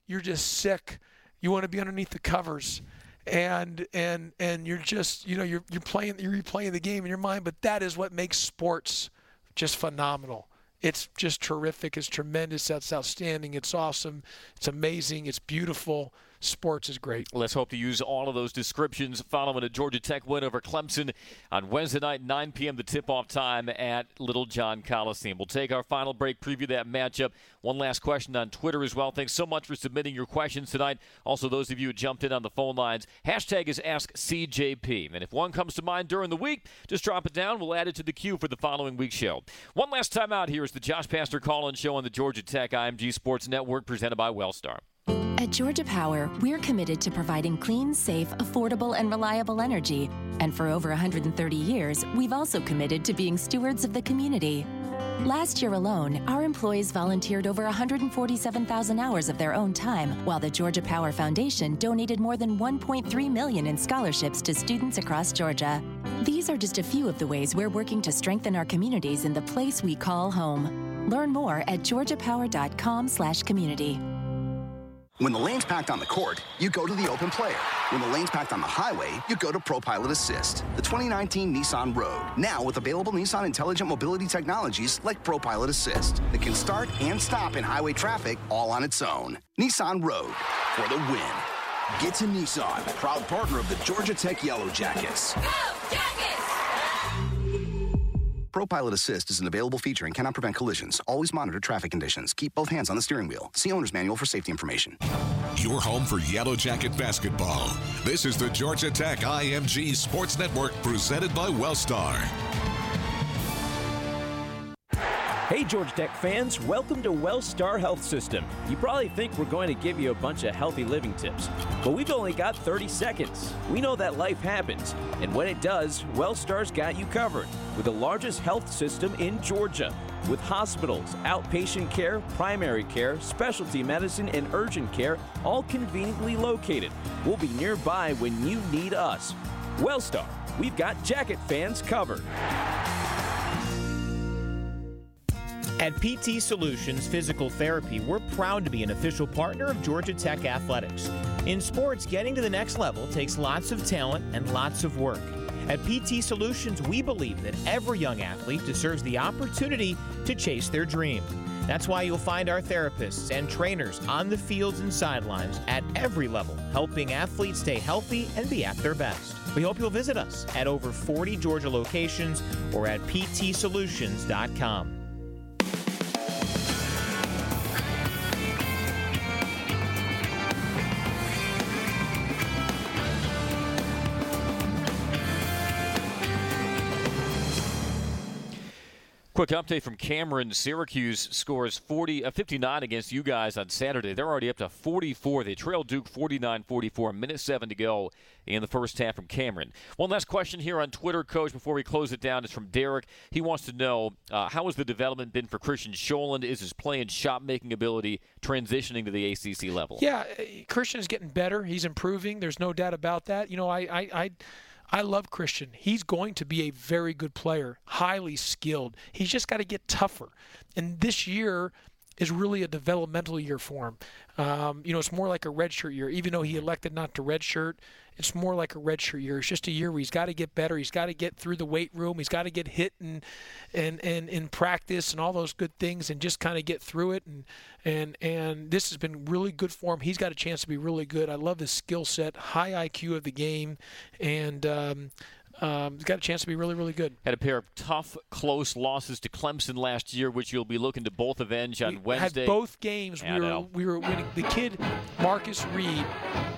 you're just sick. You want to be underneath the covers, and and and you're just you know you're you're playing you're replaying the game in your mind. But that is what makes sports just phenomenal. It's just terrific. It's tremendous. That's outstanding. It's awesome. It's amazing. It's beautiful sports is great. Let's hope to use all of those descriptions following a Georgia Tech win over Clemson on Wednesday night, 9 p.m. the tip-off time at Littlejohn Coliseum. We'll take our final break, preview that matchup. One last question on Twitter as well. Thanks so much for submitting your questions tonight. Also, those of you who jumped in on the phone lines, hashtag is AskCJP. And if one comes to mind during the week, just drop it down. We'll add it to the queue for the following week's show. One last time out here is the Josh Pastner Call-In Show on the Georgia Tech IMG Sports Network presented by Wellstar. At Georgia Power, we're committed to providing clean, safe, affordable, and reliable energy. And for over 130 years, we've also committed to being stewards of the community. Last year alone, our employees volunteered over 147,000 hours of their own time, while the Georgia Power Foundation donated more than 1.3 million in scholarships to students across Georgia. These are just a few of the ways we're working to strengthen our communities in the place we call home. Learn more at georgiapower.com/community. When the lane's packed on the court, you go to the open player. When the lane's packed on the highway, you go to ProPilot Assist, the 2019 Nissan Rogue. Now with available Nissan intelligent mobility technologies like ProPilot Assist that can start and stop in highway traffic all on its own. Nissan Rogue for the win. Get to Nissan, proud partner of the Georgia Tech Yellow Jackets. Go Jackets! ProPilot Assist is an available feature and cannot prevent collisions. Always monitor traffic conditions. Keep both hands on the steering wheel. See owner's manual for safety information. Your home for Yellow Jacket basketball. This is the Georgia Tech IMG Sports Network presented by Wellstar. Hey, Georgia Tech fans, welcome to Wellstar Health System. You probably think we're going to give you a bunch of healthy living tips, but we've only got 30 seconds. We know that life happens, and when it does, Wellstar's got you covered with the largest health system in Georgia. With hospitals, outpatient care, primary care, specialty medicine, and urgent care all conveniently located. We'll be nearby when you need us. Wellstar, we've got jacket fans covered. At PT Solutions Physical Therapy, we're proud to be an official partner of Georgia Tech Athletics. In sports, getting to the next level takes lots of talent and lots of work. At PT Solutions, we believe that every young athlete deserves the opportunity to chase their dream. That's why you'll find our therapists and trainers on the fields and sidelines at every level, helping athletes stay healthy and be at their best. We hope you'll visit us at over 40 Georgia locations or at ptsolutions.com. Quick update from Cameron. Syracuse scores 40, uh, 59 against you guys on Saturday. They're already up to 44. They trail Duke 49 44. Minute seven to go in the first half from Cameron. One last question here on Twitter, Coach, before we close it down. is from Derek. He wants to know uh, how has the development been for Kristian Sjolund? Is his play and shot making ability transitioning to the ACC level? Yeah, Kristian is getting better. He's improving. There's no doubt about that. You know. I, I I love Kristian. He's going to be a very good player, highly skilled. He's just got to get tougher. And this year, is really a developmental year for him. Um, you know, it's more like a redshirt year. Even though he elected not to redshirt, it's more like a redshirt year. It's just a year where he's got to get better. He's got to get through the weight room. He's got to get hit and and and in practice and all those good things, and just kind of get through it. And and and this has been really good for him. He's got a chance to be really good. I love his skill set, high IQ of the game, and. Um, um, he's got a chance to be really, really good. Had a pair of tough, close losses to Clemson last year, which you'll be looking to both avenge on we Wednesday. Had both games. We were we were winning. The kid Marcus Reed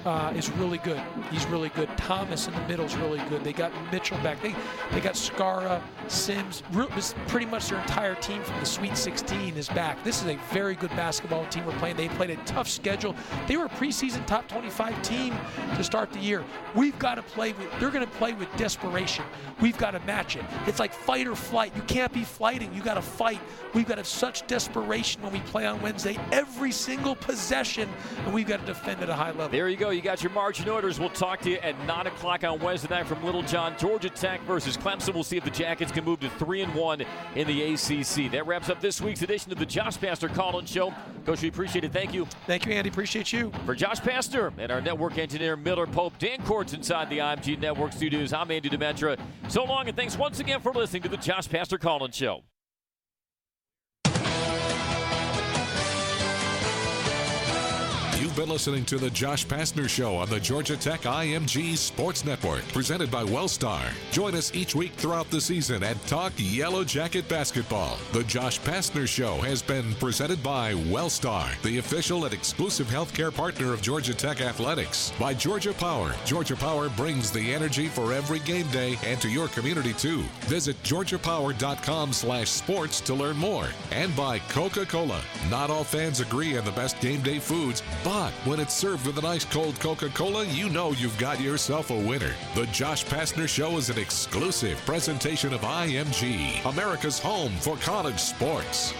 uh, is really good. He's really good. Thomas in the middle is really good. They got Mitchell back. They they got Skara, Sims. Re- this- pretty much their entire team from the Sweet 16 is back. This is a very good basketball team we're playing. They played a tough schedule. They were a preseason top 25 team to start the year. We've got to play with. They're going to play with desperation. We've got to match it. It's like fight or flight. You can't be fighting. You got to fight. We've got to have such desperation when we play on Wednesday. Every single possession, and we've got to defend at a high level. There you go. You got your marching orders. We'll talk to you at 9 o'clock on Wednesday night from Littlejohn. Georgia Tech versus Clemson. We'll see if the Jackets can move to 3 and 1 in the ACC. That wraps up this week's edition of the Josh Pastner Call-In Show. Coach, we appreciate it. Thank you. Thank you, Andy. Appreciate you. For Josh Pastner and our network engineer, Miller Pope, Dan Courts inside the IMG Network studios, I'm Andy Demetra. So long, and thanks once again for listening to the Josh Pastner Call-In Show. Been listening to the Josh Pastner Show on the Georgia Tech IMG Sports Network, presented by Wellstar. Join us each week throughout the season and talk Yellow Jacket basketball. The Josh Pastner Show has been presented by Wellstar, the official and exclusive healthcare partner of Georgia Tech Athletics. By Georgia Power. Georgia Power brings the energy for every game day and to your community too. Visit georgiapower.com slash sports to learn more. And by Coca-Cola. Not all fans agree on the best game day foods, but when it's served with an ice cold Coca Cola, you know you've got yourself a winner. The Josh Pastner Show is an exclusive presentation of IMG, America's home for college sports.